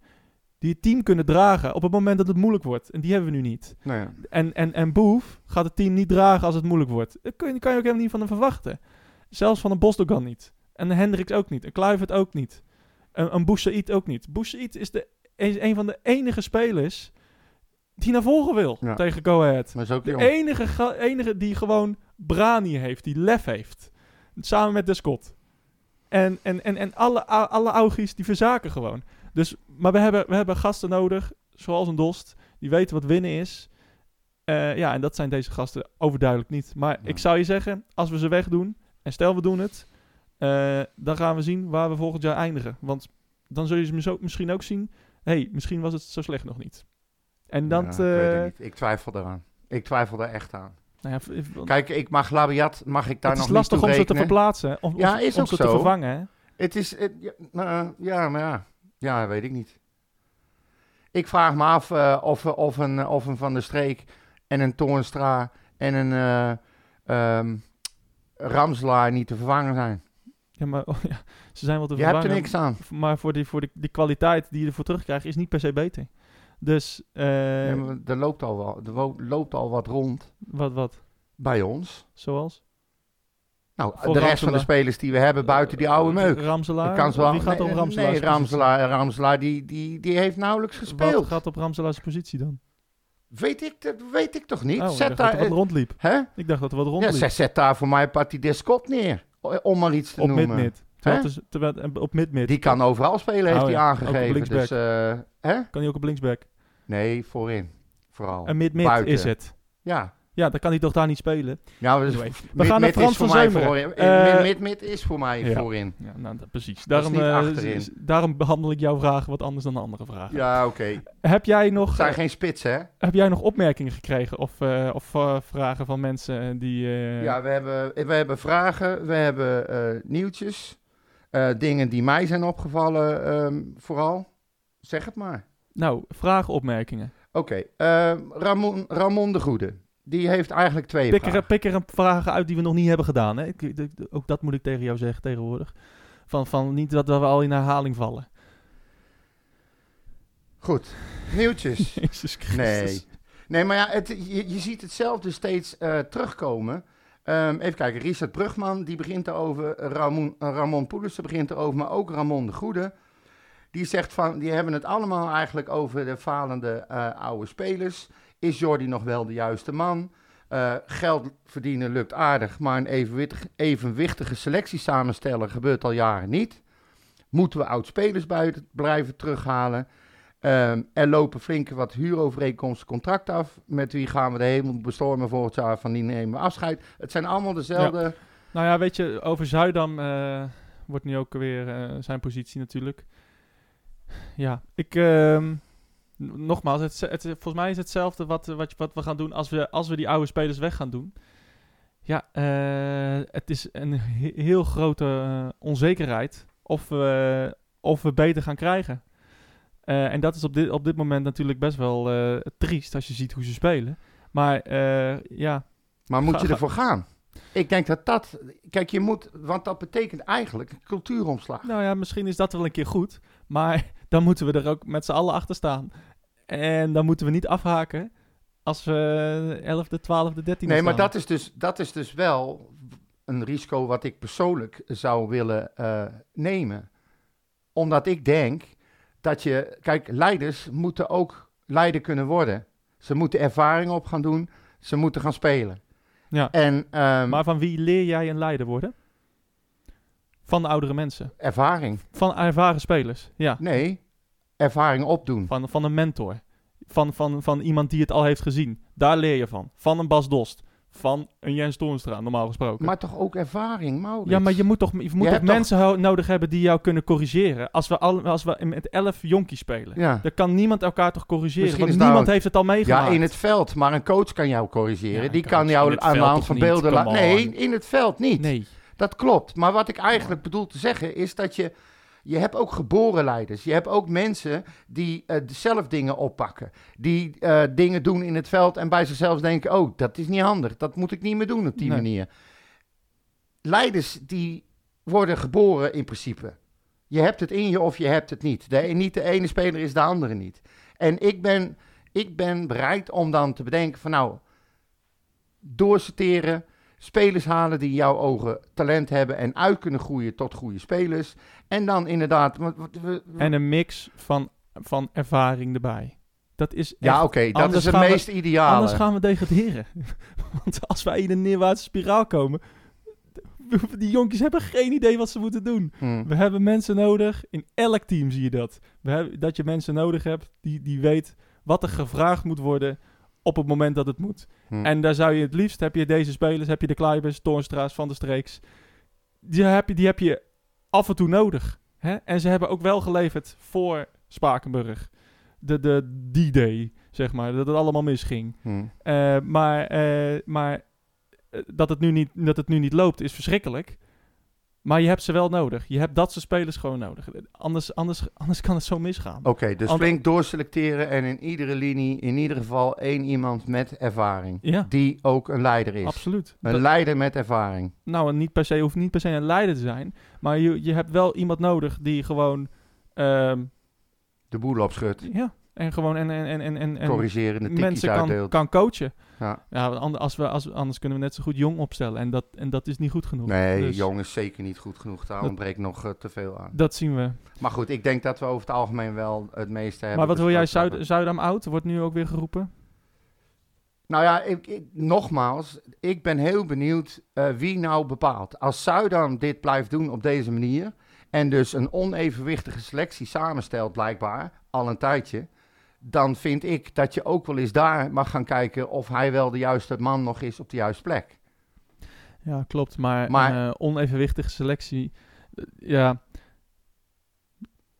die het team kunnen dragen op het moment dat het moeilijk wordt. En die hebben we nu niet. Nou ja. En, en, en Boef gaat het team niet dragen als het moeilijk wordt. Dat kun je, kan je ook helemaal niet van hem verwachten. Zelfs van een Bosdogan niet. En Hendricks ook niet. Een Kluivert ook niet. Een, een Boussaïd ook niet. Boussaïd is, de, is een van de enige spelers die naar voren wil Ja. tegen Go Ahead. Maar is ook De jong. enige, enige die gewoon brani heeft, die lef heeft. Samen met Descott. En, en, en, en alle, alle augis die verzaken gewoon. Dus, maar we hebben, we hebben gasten nodig, zoals een Dost, die weten wat winnen is. Eh, ja, en dat zijn deze gasten overduidelijk niet. Maar Ja. ik zou je zeggen, als we ze wegdoen, en stel we doen het, eh, dan gaan we zien waar we volgend jaar eindigen. Want dan zul je ze misschien ook zien, hé, hey, misschien was het zo slecht nog niet. En dat... Ja, ik, weet het eh, niet. ik twijfel eraan. Ik twijfel daar echt aan. nou ja, Kijk, ik mag Labiat, mag ik daar het nog is lastig niet om ze te verplaatsen. Of, Ja, is om ook ze zo. te vervangen. Hè? Het is, het- ja, nou, ja, maar ja. Ja, weet ik niet. Ik vraag me af eh, of, of, een, of een Van der Streek en een Toornstra en een eh ehm, Ramselaar niet te vervangen zijn. Ja, maar oh, ja, ze zijn wel te Je hebt er niks aan. Maar voor, die, voor die, die kwaliteit die je ervoor terugkrijgt, is niet per se beter. Dus, eh, Ja, maar er loopt al, wel, er loopt al wat rond wat, wat? bij ons. Zoals? Nou, Voor de rest van de Ramselaar. spelen die we hebben buiten die oude meuk. Ramselaar? Ik kan wel- Wie gaat op nee, Ramselaars Nee, positie? Ramselaar, Ramselaar die, die, die heeft nauwelijks Wat gespeeld. gaat op Ramselaars positie dan? Weet, ik, dat weet ik toch niet? Oh, ik zet dacht dat daar, er wat rondliep. hè? Ik dacht dat er wat Ja, rondliep. zet, zet daar voor mij Patty Descott neer. O- Om maar iets te op noemen. mid-mid. Terwijl het is- terwijl- en op mid-mid. Die kan overal spelen, heeft Oh hij ja, op aangegeven. Dus, eh, hè? Kan hij ook op linksback. Nee, voorin. Vooral. En mid-mid is het. Ja. Ja, dan kan hij toch daar niet spelen. Ja, dus Anyway, we mid- gaan naar Frans van Zeumeren. voorin. Eh, mid is voor mij ja. voorin. Ja, nou, precies. Daarom, eh, daarom behandel ik jouw vragen wat anders dan de andere vragen. Ja, oké. Heb, jij Het nog, zijn eh, geen spitsen, hè? heb jij nog opmerkingen gekregen of, eh, of eh, vragen van mensen eh, die... eh, Ja, we hebben, we hebben vragen, we hebben eh, nieuwtjes. eh, dingen die mij zijn opgevallen, ehm, vooral. Zeg het maar. Nou, vragen, opmerkingen. Oké, eh, Ramon, Ramon de Goede. Die heeft eigenlijk twee Pik er, vragen. pik er een vragen uit die we nog niet hebben gedaan. Hè? Ik, ook dat moet ik tegen jou zeggen tegenwoordig. Van, van niet dat we al in herhaling vallen. Goed, nieuwtjes. Jezus Christus. Nee. Nee, maar ja, het, je, je ziet hetzelfde steeds eh, terugkomen. Ehm, even kijken, Richard Brugman, die begint erover. Ramon, uh, Ramon Poelissen begint erover, maar ook Ramon de Goede. Die zegt van, die hebben het allemaal eigenlijk over de falende eh, oude spelers. Is Jordi nog wel de juiste man? Eh, geld verdienen lukt aardig, maar een evenwichtig, evenwichtige selectie samenstellen gebeurt al jaren niet. Moeten we oud-spelers buiten blijven terughalen? Ehm, er lopen flinke wat huurovereenkomsten contract af. Met wie gaan we de hemel bestormen volgend jaar? Van die nemen we afscheid. Het zijn allemaal dezelfde. Nou ja, weet je, over Zuidam eh, wordt nu ook weer eh, zijn positie natuurlijk. Ja, ik, ehm, Nogmaals, het, het, volgens mij is hetzelfde wat, wat, wat we gaan doen als we, als we die oude spelers weg gaan doen. Ja, eh, het is een he- heel grote eh, onzekerheid of we, of we beter gaan krijgen. Eh, en dat is op dit, op dit moment natuurlijk best wel triest als je ziet hoe ze spelen. Maar ja, Maar moet je ervoor gaan? Ik denk dat dat... Kijk, je moet... Want dat betekent eigenlijk een cultuuromslag. nou ja, misschien is dat wel een keer goed. Maar dan moeten we er ook met z'n allen achter staan. En dan moeten we niet afhaken als we 11e, 12e, 13e Nee, maar dat is, dus, dat is dus wel een risico wat ik persoonlijk zou willen eh, nemen. Omdat ik denk dat je... Kijk, leiders moeten ook leider kunnen worden. Ze moeten ervaring op gaan doen. Ze moeten gaan spelen. Ja. En ehm, Maar van wie leer jij een leider worden? Van de oudere mensen. ervaring. Van ervaren spelers. Ja. Nee, ervaring opdoen. Van, van een mentor. Van, van, van iemand die het al heeft gezien. Daar leer je van. Van een Bas Dost. Van een Jens Toornstra, normaal gesproken. Maar toch ook ervaring, Maurits? ja, maar je moet toch, je moet toch- mensen nodig hebben die jou kunnen corrigeren. Als we, al, als we met elf jonkies spelen. Ja. Dan kan niemand elkaar toch corrigeren. Misschien Want niemand heeft het al meegemaakt. Ja, in het veld. Maar een coach kan jou corrigeren. Ja, die kan jou aan de hand van beelden laten... Nee, in het veld niet. Nee. Dat klopt. Maar wat ik eigenlijk bedoel te zeggen is dat je... Je hebt ook geboren leiders. Je hebt ook mensen die eh, zelf dingen oppakken. Die eh, dingen doen in het veld en bij zichzelf denken... Oh, dat is niet handig. Dat moet ik niet meer doen op die Nee. manier. Leiders die worden geboren in principe. Je hebt het in je of je hebt het niet. De, niet de ene speler is de andere niet. En ik ben, ik ben bereid om dan te bedenken van nou... Doorsorteren, spelers halen die in jouw ogen talent hebben... en uit kunnen groeien tot goede spelers. En dan inderdaad... En een mix van, van ervaring erbij. Dat is ja, oké, dat is het gaan we- meest ideale. Anders gaan we degraderen. Want als wij in een neerwaartse spiraal komen... Die jonkies hebben geen idee wat ze moeten doen. Hm. We hebben mensen nodig. In elk team zie je dat. We hebben, dat je mensen nodig hebt die, die weet wat er gevraagd moet worden op het moment dat het moet. Hm. En daar zou je het liefst, heb je deze spelers, heb je de Kluivers, Toornstra's, Van der Streeks. Die heb je, die heb je af en toe nodig. Hè? En ze hebben ook wel geleverd voor Spakenburg. De, de D-Day, zeg maar. Dat het allemaal misging. Hm. Eh, maar eh, maar eh, dat, het nu niet, dat het nu niet loopt is verschrikkelijk. Maar je hebt ze wel nodig. Je hebt dat soort spelers gewoon nodig. Anders, anders, anders kan het zo misgaan. Oké, dus flink doorselecteren en in iedere linie in ieder geval één iemand met ervaring. Ja, Die ook een leider is. absoluut. Een Dat- leider met ervaring. nou, en niet per se, hoeft niet per se een leider te zijn. Maar je, je hebt wel iemand nodig die gewoon... ehm, De boel opschudt. ja, en gewoon en, en, en, en, en, Corrigerende mensen kan, uitdeelt. kan coachen. Ja. Ja, want ander- als we, als, anders kunnen we net zo goed jong opstellen. En dat, en dat is niet goed genoeg. Nee, Dus jong is zeker niet goed genoeg. Daar Dat- ontbreekt nog eh, te veel aan. Dat zien we. Maar goed, ik denk dat we over het algemeen wel het meeste hebben. Maar wat wil jij. Zuid, Zuidam oud? Wordt nu ook weer geroepen. Nou ja, ik, ik- nogmaals, ik ben heel benieuwd eh, wie nou bepaalt. Als Zuidam dit blijft doen op deze manier... en dus een onevenwichtige selectie samenstelt blijkbaar, al een tijdje... dan vind ik dat je ook wel eens daar mag gaan kijken... of hij wel de juiste man nog is op de juiste plek. Ja, klopt. Maar, Maar- eh, onevenwichtige selectie. eh, ja.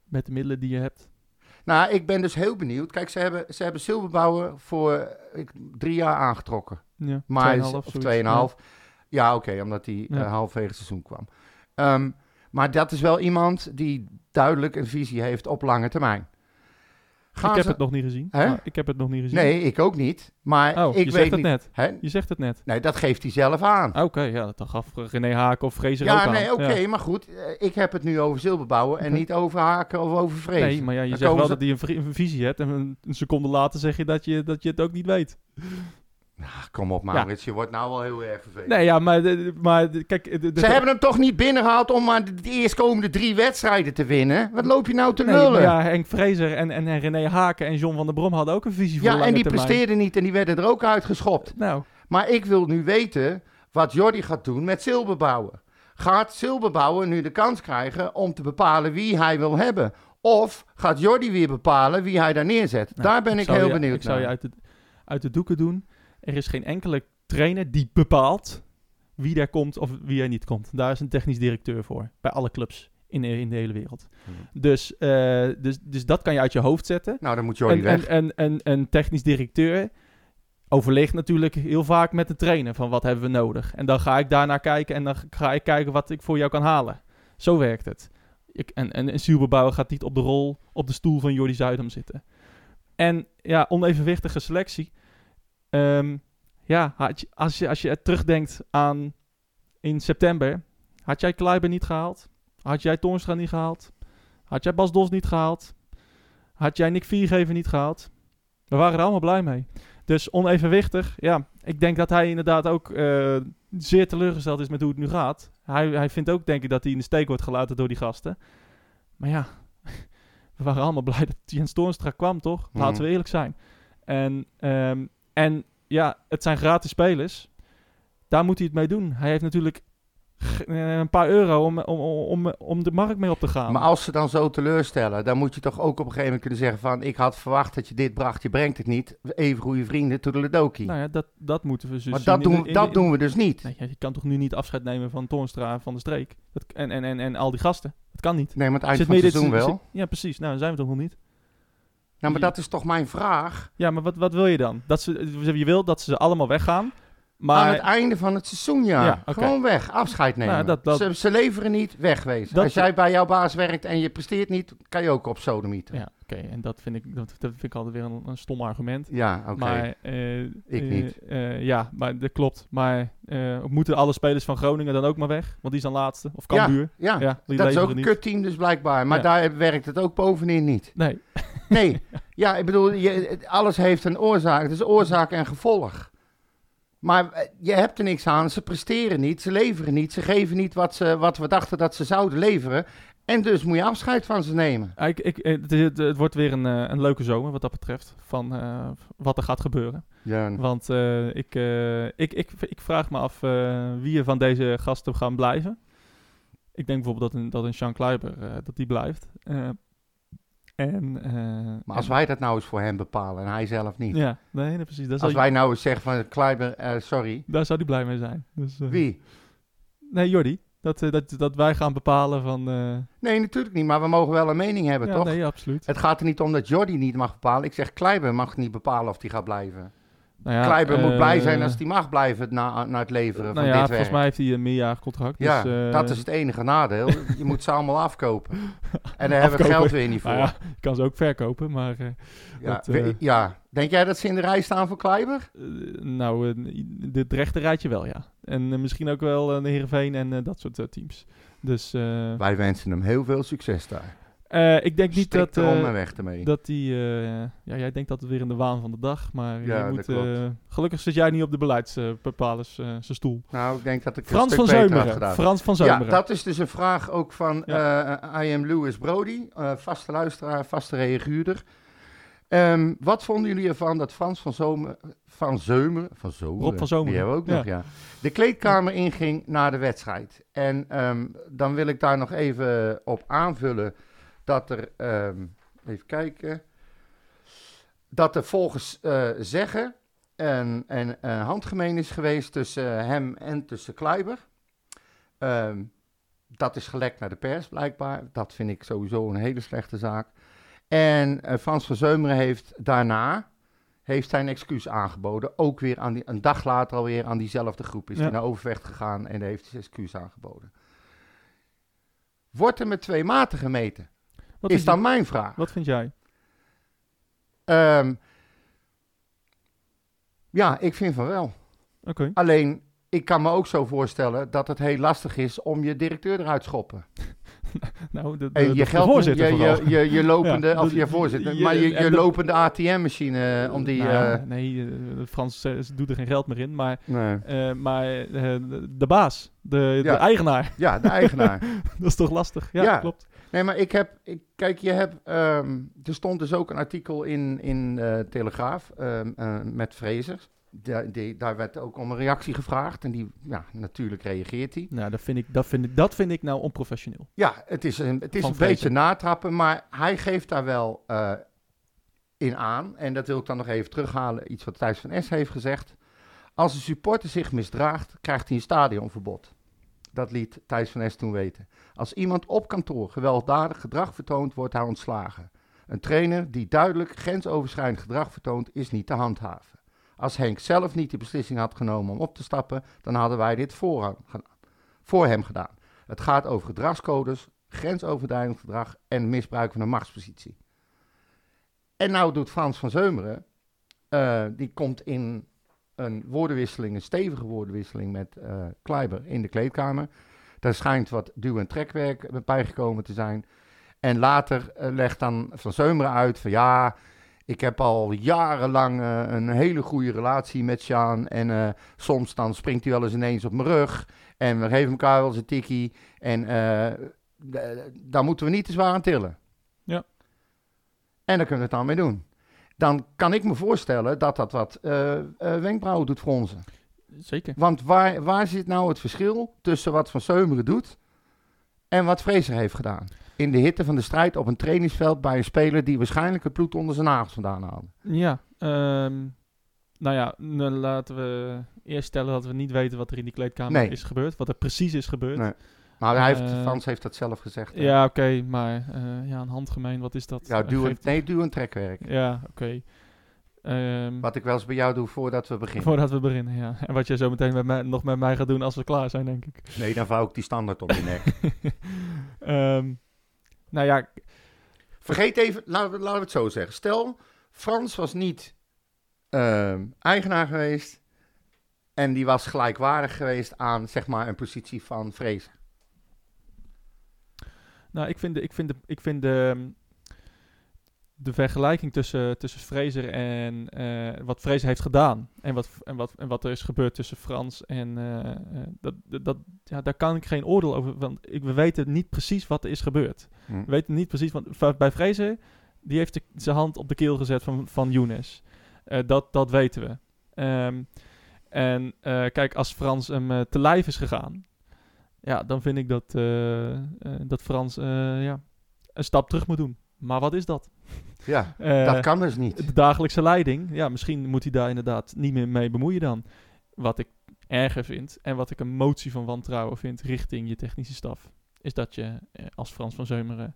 Met de middelen die je hebt. Nou, ik ben dus heel benieuwd. Kijk, ze hebben, ze hebben Silberbouwer voor ik, drie jaar aangetrokken. Ja, Maar 2,5 is- of zoiets. 2,5. Ja, oké, omdat hij Ja. eh, halverwege het seizoen kwam. Ehm, maar dat is wel iemand die duidelijk een visie heeft op lange termijn. Ja. Gaan Ik heb ze- het nog niet gezien. Hè? Maar ik heb het nog niet gezien. Nee, ik ook niet. Maar Oh, ik je weet zegt het niet. net. Hè? Je zegt het net. Nee, dat geeft hij zelf aan. Oké, ja, dat gaf René Haken of ook ja, aan. nee, oké, Ja. maar goed. eh, ik heb het nu over Silberbouwer en niet over Haken of over Vrezen. Nee, maar ja, je Dan zegt wel ze- dat hij een, een visie hebt. En een, een seconde later zeg je dat je, dat je het ook niet weet. Ah, kom op, Maurits. Je wordt nou wel heel erg vervelend. Nee, ja, maar, maar kijk... de- de- Ze hebben hem toch niet binnengehaald om maar de, de eerstkomende drie wedstrijden te winnen? Wat loop je nou te Nee, lullen? ja, ja, Henk Vrezer en, en, en René Haken en John van der Brom hadden ook een visie voor lange en die termijn. presteerden niet en die werden er ook uitgeschopt. Nou, Maar ik wil nu weten wat Jordi gaat doen met Silberbouwer. Gaat Silberbouwer nu de kans krijgen om te bepalen wie hij wil hebben? Of gaat Jordi weer bepalen wie hij daar neerzet? Nou, daar ben ik, heel je- benieuwd Ik zou je naar. uit de, uit de doeken doen. Er is geen enkele trainer die bepaalt wie daar komt of wie er niet komt. Daar is een technisch directeur voor. Bij alle clubs in, de- in de hele wereld. Mhm. Dus, eh, dus, dus dat kan je uit je hoofd zetten. Nou, dan moet Jordi En, weg. en, en, en een technisch directeur overleegt natuurlijk heel vaak met de trainer van wat hebben we nodig. En dan ga ik daarnaar kijken en dan ga ik kijken wat ik voor jou kan halen. Zo werkt het. Ik, en, en een Zielbebouwer gaat niet op de rol, op de stoel van Jordi Zuidam zitten. En ja, onevenwichtige selectie. Ehm, ja, je- als je, als je terugdenkt aan in september, had jij Kleiber niet gehaald? Had jij Toornstra niet gehaald? Had jij Bas Dos niet gehaald? Had jij Nick Viergever niet gehaald? We waren er allemaal blij mee. Dus onevenwichtig, ja. Ik denk dat hij inderdaad ook eh, zeer teleurgesteld is met hoe het nu gaat. Hij, hij vindt ook, denk ik, dat hij in de steek wordt gelaten door die gasten. Maar ja, we waren allemaal blij dat Jens Toornstra kwam, toch? Mhm. Laten we eerlijk zijn. En, ehm, en ja, het zijn gratis spelers. Daar moet hij het mee doen. Hij heeft natuurlijk eh, een paar euro om, om, om, om de markt mee op te gaan. Maar als ze dan zo teleurstellen, dan moet je toch ook op een gegeven moment kunnen zeggen van... ik had verwacht dat je dit bracht, je brengt het niet. Even goede vrienden, toedeledokie. Nou ja, dat, dat moeten we dus maar dat, doen, in dat doen we dus niet. Nee, je kan toch nu niet afscheid nemen van Toornstra en van de streek? Dat, en, en, en, en al die gasten. Dat kan niet. Nee, maar het eind Zit van het midden- seizoen wel. zit- ja, precies. Nou, dan zijn we toch nog niet. Nou, maar dat is toch mijn vraag. Ja, maar wat, wat wil je dan? Dat ze, je wil dat ze allemaal weggaan. Aan Maar het einde van het seizoen, ja. Ja. Gewoon weg, afscheid nemen. Nou, dat- dat- Ze, ze leveren niet, wegwezen. Dat- Als jij bij jouw baas werkt en je presteert niet, kan je ook op sodomieten. ja, oké. En dat vind, ik, dat, dat vind ik altijd weer een, een stom argument. Ja, oké. Maar, eh, Ik eh, niet. eh, ja, maar dat klopt. Maar moeten alle spelers van Groningen dan ook maar weg? Want die zijn laatste. Of Ja, Cambuur. Ja, Ja, die dat is ook een kutteam dus blijkbaar. Maar Ja. daar werkt het ook bovenin niet. Nee. Nee, ja, ik bedoel, je, alles heeft een oorzaak. Het is oorzaak en gevolg. Maar eh, je hebt er niks aan. Ze presteren niet, ze leveren niet. Ze geven niet wat, ze, wat we dachten dat ze zouden leveren. En dus moet je afscheid van ze nemen. Ik, ik, het, het, het wordt weer een, eh, een leuke zomer wat dat betreft. Van eh, wat er gaat gebeuren. Ja, Want ik, ik, ik, ik vraag me af wie er van deze gasten gaan blijven. Ik denk bijvoorbeeld dat een, dat een Sean Kleiber dat die blijft. En, eh, maar als en- wij dat nou eens voor hem bepalen en hij zelf niet. Ja, nee, nee, precies. Daar Als wij nou eens zeggen van Kleiber, eh, sorry. daar zou hij blij mee zijn. Dus, eh, Wie? Nee, Jordi. Dat, dat, dat wij gaan bepalen van... Nee, natuurlijk niet. Maar we mogen wel een mening hebben, ja, toch? nee, absoluut. Het gaat er niet om dat Jordi niet mag bepalen. Ik zeg Kleiber mag niet bepalen of hij gaat blijven. Nou ja, Kleiber moet blij eh, zijn als hij mag blijven na, na het leveren Nou van ja, dit volgens werk. mij heeft hij een meerjarig contract. Ja, dus, eh, dat is het enige nadeel. Je moet ze allemaal afkopen. En daar hebben we geld weer niet voor. Nou ja, je kan ze ook verkopen, maar... eh, Ja, dat, we- eh, ja. Denk jij dat ze in de rij staan voor Kleiber? Eh, nou, eh, dit rechte rijtje wel, ja. En eh, misschien ook wel uh, de Heerenveen en eh, dat soort eh, teams. Dus eh, Wij wensen hem heel veel succes daar. Eh, ik denk niet dat, weg ermee. dat die... eh, ja, jij denkt dat het weer in de waan van de dag, maar Ja, moet... gelukkig zit jij niet op de beleidsbepalers zijn stoel. nou, ik denk dat ik een Frans stuk van Zeumeren. gedaan. Frans van Ja, Zeumeren. dat is dus een vraag ook van eh I am Louis Brody, vaste luisteraar, vaste reaguurder. Ehm, wat vonden jullie ervan dat Frans van Zomer, van Zeumer, van Zomer, Rob van Zomeren. die hebben we ook Ja. nog, ja, de kleedkamer inging na de wedstrijd. En ehm, dan wil ik daar nog even op aanvullen dat er, ehm, even kijken, dat er volgens eh, zeggen een, een, een handgemeen is geweest tussen hem en tussen Kleiber. Ehm, dat is gelekt naar de pers blijkbaar. Dat vind ik sowieso een hele slechte zaak. En eh, Frans van Zeumeren heeft daarna heeft zijn excuus aangeboden. Ook weer aan die, een dag later alweer aan diezelfde groep. Is Ja. hij naar Overvecht gegaan en heeft zijn excuus aangeboden. Wordt er met twee maten gemeten? Wat, is dan mijn vraag. wat vind jij? Ehm, ja, ik vind van wel. Oké. Alleen, ik kan me ook zo voorstellen dat het heel lastig is om je directeur eruit te schoppen. Nou, de, de, En je de geld, voorzitter je, je, je, je lopende, Ja, of de- je voorzitter, maar je, je de- lopende ATM-machine, eh, om die... Nou eh, nee, eh, Frans doet er geen geld meer in, maar, nee. maar de, de baas, de, Ja. de eigenaar, Ja, de eigenaar. dat is toch lastig? Ja, Ja. klopt. Nee, maar ik heb... Ik, kijk, je hebt... ehm, er stond dus ook een artikel in, in eh, Telegraaf ehm, eh, met Frezers. Daar werd ook om een reactie gevraagd. En die, ja, natuurlijk reageert hij. Nou, dat vind ik, dat vind ik, dat vind ik nou onprofessioneel. Ja, het is een, het is Van een Vrezen. beetje natrappen, maar hij geeft daar wel eh, in aan. En dat wil ik dan nog even terughalen, iets wat Thijs van S heeft gezegd. Als een supporter zich misdraagt, krijgt hij een stadionverbod. Dat liet Thijs van Es toen weten. Als iemand op kantoor gewelddadig gedrag vertoont, wordt hij ontslagen. Een trainer die duidelijk grensoverschrijdend gedrag vertoont, is niet te handhaven. Als Henk zelf niet de beslissing had genomen om op te stappen, dan hadden wij dit voor hem gedaan. Het gaat over gedragscodes, grensoverschrijdend gedrag en misbruik van een machtspositie. En nou doet Frans van Zeumeren, eh, die komt in een woordenwisseling, een stevige woordenwisseling met eh Kleiber in de kleedkamer. Daar schijnt wat duw- en trekwerk bijgekomen te zijn. En later eh, legt dan Van Zeumeren uit van ja, ik heb al jarenlang eh, een hele goede relatie met Sjaan. En soms dan springt hij wel eens ineens op mijn rug. En we geven elkaar wel eens een tikkie. En daar moeten we niet te zwaar aan tillen. Ja. En daar kunnen we het dan mee doen. Dan kan ik me voorstellen dat dat wat eh, eh, wenkbrauwen doet fronsen. Zeker. Want waar, waar zit nou het verschil tussen wat Van Seumeren doet en wat Fraser heeft gedaan? In de hitte van de strijd op een trainingsveld bij een speler die waarschijnlijk het bloed onder zijn nagels vandaan haalde. Ja, ehm, nou ja, nou laten we eerst stellen dat we niet weten wat er in die kleedkamer Nee. is gebeurd. Wat er precies is gebeurd. Nee. Maar hij heeft, Eh, Frans heeft dat zelf gezegd. Ja, oké, maar eh, ja, een handgemeen, wat is dat? ja Eh, duw en, geeft- nee, duw en trekwerk. Ja, oké. Ehm, Wat ik wel eens bij jou doe voordat we beginnen. voordat we beginnen, ja. En wat jij zo meteen met mij, nog met mij gaat doen als we klaar zijn, denk ik. Nee, dan vouw ik die standaard op je nek. Ehm, nou ja, Vergeet even, laten we, laten we het zo zeggen. Stel, Frans was niet ehm, eigenaar geweest en die was gelijkwaardig geweest aan zeg maar een positie van Vrezen. Nou, ik vind de, ik vind de, ik vind de, ehm, de vergelijking tussen, tussen Fraser en eh, wat Fraser heeft gedaan en wat, en, wat, en wat er is gebeurd tussen Frans en eh, eh, dat, dat, ja, daar kan ik geen oordeel over, want ik, we weten niet precies wat er is gebeurd. Hm. We weten niet precies, want bij Fraser, die heeft zijn hand op de keel gezet van, van Younes. Dat, dat weten we. Ehm, en kijk, als Frans hem te lijf is gegaan, ja, dan vind ik dat, eh, eh, dat Frans eh, ja, een stap terug moet doen. Maar wat is dat? Ja, dat kan dus niet. De dagelijkse leiding, ja, misschien moet hij daar inderdaad niet meer mee bemoeien dan. Wat ik erger vind en wat ik een motie van wantrouwen vind richting je technische staf, is dat je als Frans van Zeumeren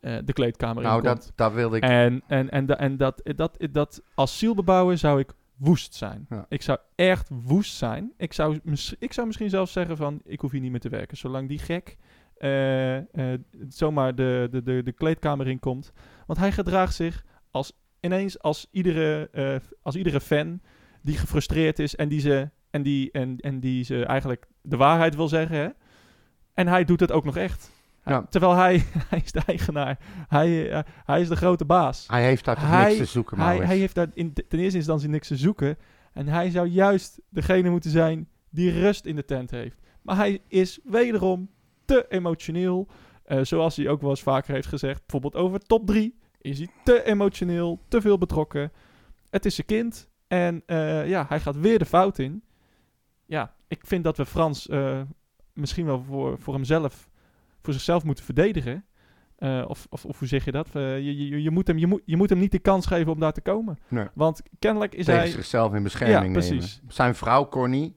de kleedkamer Nou, inkomt. dat, dat wilde ik. En, en, en, en dat, dat, dat, als zielbebouwer zou ik woest zijn. Ja. Ik zou echt woest zijn. Ik zou, ik zou misschien zelfs zeggen van, ik hoef hier niet meer te werken. Zolang die gek eh, eh, zomaar de, de, de, de kleedkamer in komt. Want hij gedraagt zich als, ineens als iedere, eh, als iedere fan die gefrustreerd is en die, ze, en, die, en, en die ze eigenlijk de waarheid wil zeggen. Hè? En hij doet het ook nog echt. Ja. Terwijl hij, hij is de eigenaar. Hij, eh, hij is de grote baas. Hij heeft daar hij- niks te zoeken, Hij, hij heeft daar in, ten eerste instantie niks te zoeken. En hij zou juist degene moeten zijn die rust in de tent heeft. Maar hij is wederom te emotioneel. Eh, zoals hij ook wel eens vaker heeft gezegd. Bijvoorbeeld over top 3 is hij te emotioneel, te veel betrokken. Het is zijn kind. En eh, ja, hij gaat weer de fout in. Ja, ik vind dat we Frans misschien wel voor, voor hemzelf, voor zichzelf moeten verdedigen. Eh, of, of, of hoe zeg je dat? Eh, je, je, je, moet hem, je, moet, je moet hem niet de kans geven om daar te komen. Nee. Want kennelijk is Tegen hij... zichzelf in bescherming Ja, nemen. precies. Zijn vrouw Connie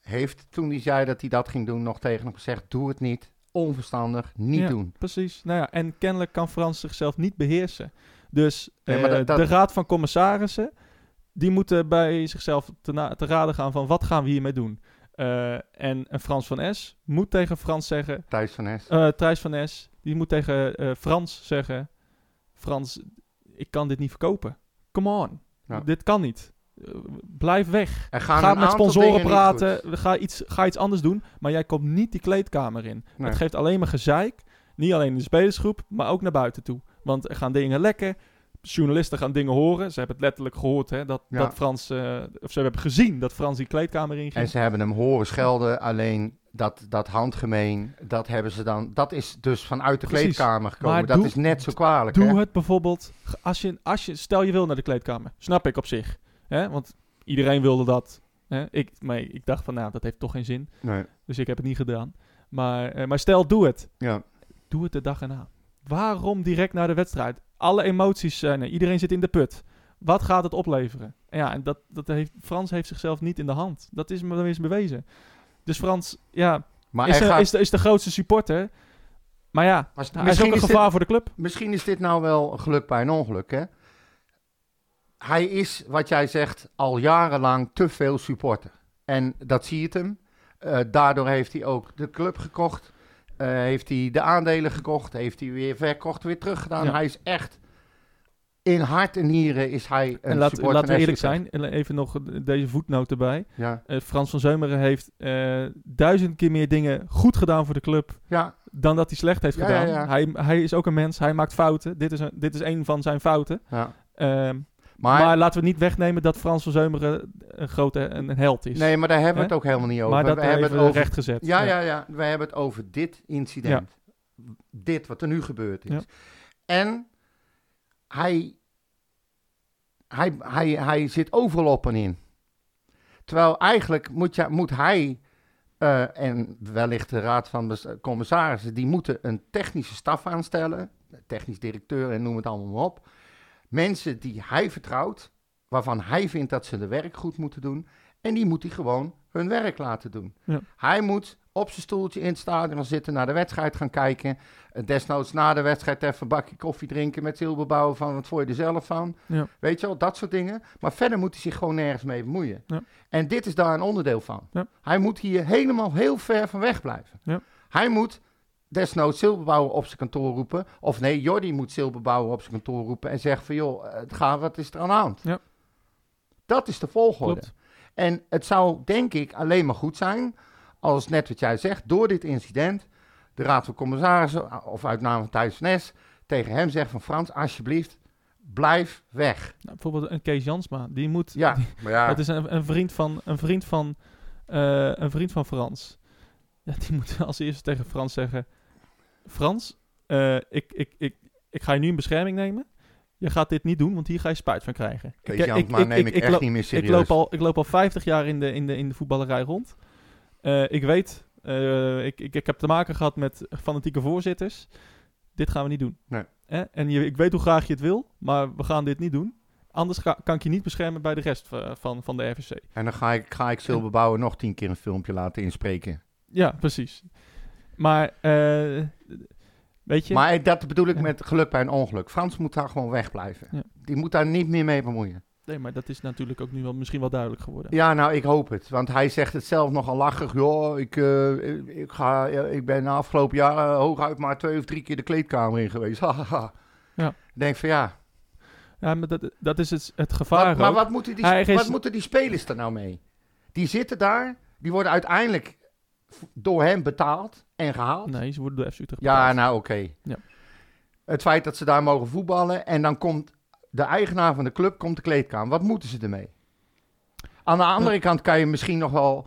heeft toen hij zei dat hij dat ging doen nog tegen hem gezegd: doe het niet, onverstandig, niet Ja. doen. Precies. Nou ja, en kennelijk kan Frans zichzelf niet beheersen. Dus Nee, eh, dat- dat- de raad van commissarissen, die moeten bij zichzelf te, te raden gaan van wat gaan we hiermee doen. Eh, en een Frans van S moet tegen Frans zeggen, Thijs van Es. eh Thijs van S, die moet tegen eh, Frans zeggen, Frans, ik kan dit niet verkopen. Come on, Ja. dit kan niet. Eh, blijf weg. Gaan Ga met sponsoren praten. Ga iets, ga iets anders doen. Maar jij komt niet die kleedkamer in. Nee. Het geeft alleen maar gezeik. Niet alleen in de spelersgroep, maar ook naar buiten toe. Want er gaan dingen lekken. Journalisten gaan dingen horen. Ze hebben het letterlijk gehoord hè, dat, Ja. dat Frans... eh, of ze hebben gezien dat Frans die kleedkamer inging. En ze hebben hem horen schelden, alleen dat, dat handgemeen, dat hebben ze dan, dat is dus vanuit de Precies. kleedkamer gekomen. Maar dat doe- is net zo kwalijk. Doe hè? het bijvoorbeeld... Als je, als je, stel je wil naar de kleedkamer. Snap ik op zich. Hè? Want iedereen wilde dat. Hè? Ik, maar ik dacht van, nou, dat heeft toch geen zin. Nee, Dus ik heb het niet gedaan. Maar, eh, maar stel, doe het. ja. Doe het de dag erna. Waarom direct naar de wedstrijd? Alle emoties zijn er. Iedereen zit in de put. Wat gaat het opleveren? En ja, en dat, dat heeft, Frans heeft zichzelf niet in de hand. Dat is me is bewezen. Dus Frans, ja, Maar is, hij gaat- is, de, is de grootste supporter. Maar ja, maar hij is ook een is gevaar dit, voor de club. misschien is dit nou wel een geluk bij een ongeluk, hè? Hij is, wat jij zegt, al jarenlang te veel supporter. En dat zie je hem. Eh, daardoor heeft hij ook de club gekocht. Eh, heeft hij de aandelen gekocht. Heeft hij weer verkocht, weer teruggedaan. Ja. Hij is echt... In hart en nieren is hij een En laat, supporter laten we eerlijk zijn, even nog deze voetnoot erbij. Ja, Eh, Frans van Zeumeren heeft eh, duizend keer meer dingen goed gedaan voor de club ja, dan dat hij slecht heeft Ja, gedaan. Hij, hij is ook een mens, hij maakt fouten. Dit is een, dit is een van zijn fouten. ja. Maar, maar, laten we niet wegnemen dat Frans van Zeumeren een grote een, een held is. nee, maar daar hebben we het ook helemaal niet over. maar dat we hebben het over recht gezet. Ja, ja, ja. We hebben het over dit incident. Dit wat er nu gebeurd is. Ja. En hij, hij, hij, hij zit overal op en in. Terwijl eigenlijk moet, moet hij eh, en wellicht de raad van commissarissen, die moeten een technische staf aanstellen. Technisch directeur en noem het allemaal maar op. Mensen die hij vertrouwt, waarvan hij vindt dat ze de werk goed moeten doen. En die moet hij gewoon hun werk laten doen. Ja. Hij moet op zijn stoeltje in het stadion zitten, naar de wedstrijd gaan kijken. Eh, Desnoods na de wedstrijd even een bakje koffie drinken met Silberbouwen van wat vond je er zelf van. Ja. Weet je wel, dat soort dingen. Maar verder moet hij zich gewoon nergens mee bemoeien. Ja. En dit is daar een onderdeel van. Ja. Hij moet hier helemaal heel ver van weg blijven. Ja. Hij moet desnoods Silberbouwer op zijn kantoor roepen. Of nee, Jordi moet Silberbouwer op zijn kantoor roepen en zeggen van joh, eh, het gaat, wat is er aan de hand? Ja. Dat is de volgorde. Klopt. En het zou denk ik alleen maar goed zijn als net wat jij zegt, door dit incident, de Raad van Commissarissen of uit naam van Thijs Nes tegen hem zegt van Frans, alsjeblieft, blijf weg. Nou, bijvoorbeeld een Kees Jansma, die moet... Ja, die- maar ja. dat is een, een vriend van, een vriend van, eh, een vriend van Frans. Ja, die moet als eerste tegen Frans zeggen... Frans, eh, ik, ik, ik, ik ga je nu in bescherming nemen. Je gaat dit niet doen, want hier ga je spijt van krijgen. Kees Ik- Jansma neem ik, echt loop- niet meer serieus. Ik loop, al, ik loop al 50 jaar in de, in de, in de voetballerij rond. Eh, ik weet, eh, ik, ik, ik heb te maken gehad met fanatieke voorzitters. Dit gaan we niet doen. Nee. Eh, En je, ik weet hoe graag je het wil, maar we gaan dit niet doen. Anders ga- kan ik je niet beschermen bij de rest van, van de RVC. En dan ga ik, ga ik Silberbouwer nog tien keer een filmpje laten inspreken. Ja, precies. Maar, eh, weet je... Maar dat bedoel ik Ja. met geluk bij een ongeluk. Frans moet daar gewoon wegblijven. Ja. Die moet daar niet meer mee bemoeien. Nee, maar dat is natuurlijk ook nu wel, misschien wel duidelijk geworden. Ja, nou, ik hoop het. Want hij zegt het zelf nogal lachig. Joh, ik, eh, ik, ik ga, eh, ik ben de afgelopen jaren hooguit maar twee of drie keer de kleedkamer in geweest. Ja. Ik denk van ja. Ja, maar dat, dat is het, het gevaar Wat, maar wat moeten, die, Hij is- wat moeten die spelers er nou mee? Die zitten daar. Die worden uiteindelijk door hem betaald en gehaald. Nee, ze worden door FC Utrecht Ja, betaald. nou oké. Ja. Het feit dat ze daar mogen voetballen en dan komt de eigenaar van de club komt de kleedkamer. Wat moeten ze ermee? Aan de andere kant kan je misschien nog wel,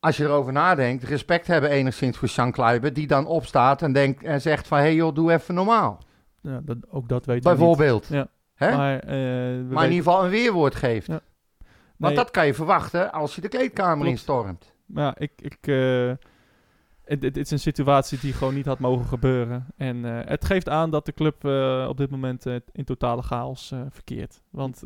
als je erover nadenkt, respect hebben enigszins voor Sean Kleiber, die dan opstaat en, denkt, en zegt van, hé hey joh, doe even normaal. Ja, dat, ook dat weten we niet. Bijvoorbeeld. Ja. Maar, Maar, eh, we in ieder geval een weerwoord geeft. Ja. Want dat kan je verwachten als je de kleedkamer Klopt. instormt. Maar ja, ik... ik eh, het, het is een situatie die gewoon niet had mogen gebeuren. En eh, het geeft aan dat de club eh, op dit moment in totale chaos verkeert. Want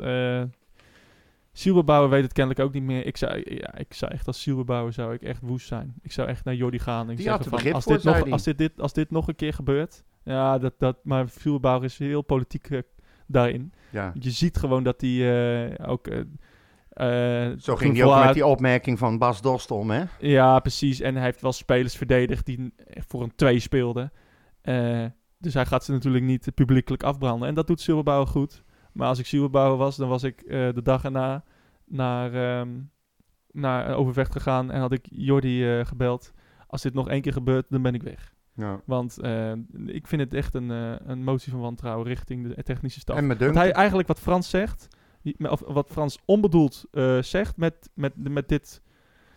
Silberbouwer weet het kennelijk ook niet meer. Ik zou, ja, ik zou echt als Silberbouwer zou ik echt woest zijn. Ik zou echt naar Jordi gaan en Die zeggen van, als, dit nog, als, dit, dit, als dit nog een keer gebeurt... Ja, dat, dat, maar Silberbouwer is heel politiek daarin. Ja. Je ziet gewoon dat hij ook... eh, Zo ging hij ook met die opmerking van Bas Dost om, hè? Ja, precies. En hij heeft wel spelers verdedigd die voor een 2 speelden. Eh, dus hij gaat ze natuurlijk niet publiekelijk afbranden. En dat doet Silberbouwer goed. Maar als ik Silberbouwer was, dan was ik eh, de dag erna naar, ehm naar Overvecht gegaan en had ik Jordi gebeld. Als dit nog één keer gebeurt, dan ben ik weg. Ja. Want ik vind het echt een, een motie van wantrouwen richting de technische staf. En hij eigenlijk wat Frans zegt, of wat Frans onbedoeld eh, zegt met, met, met dit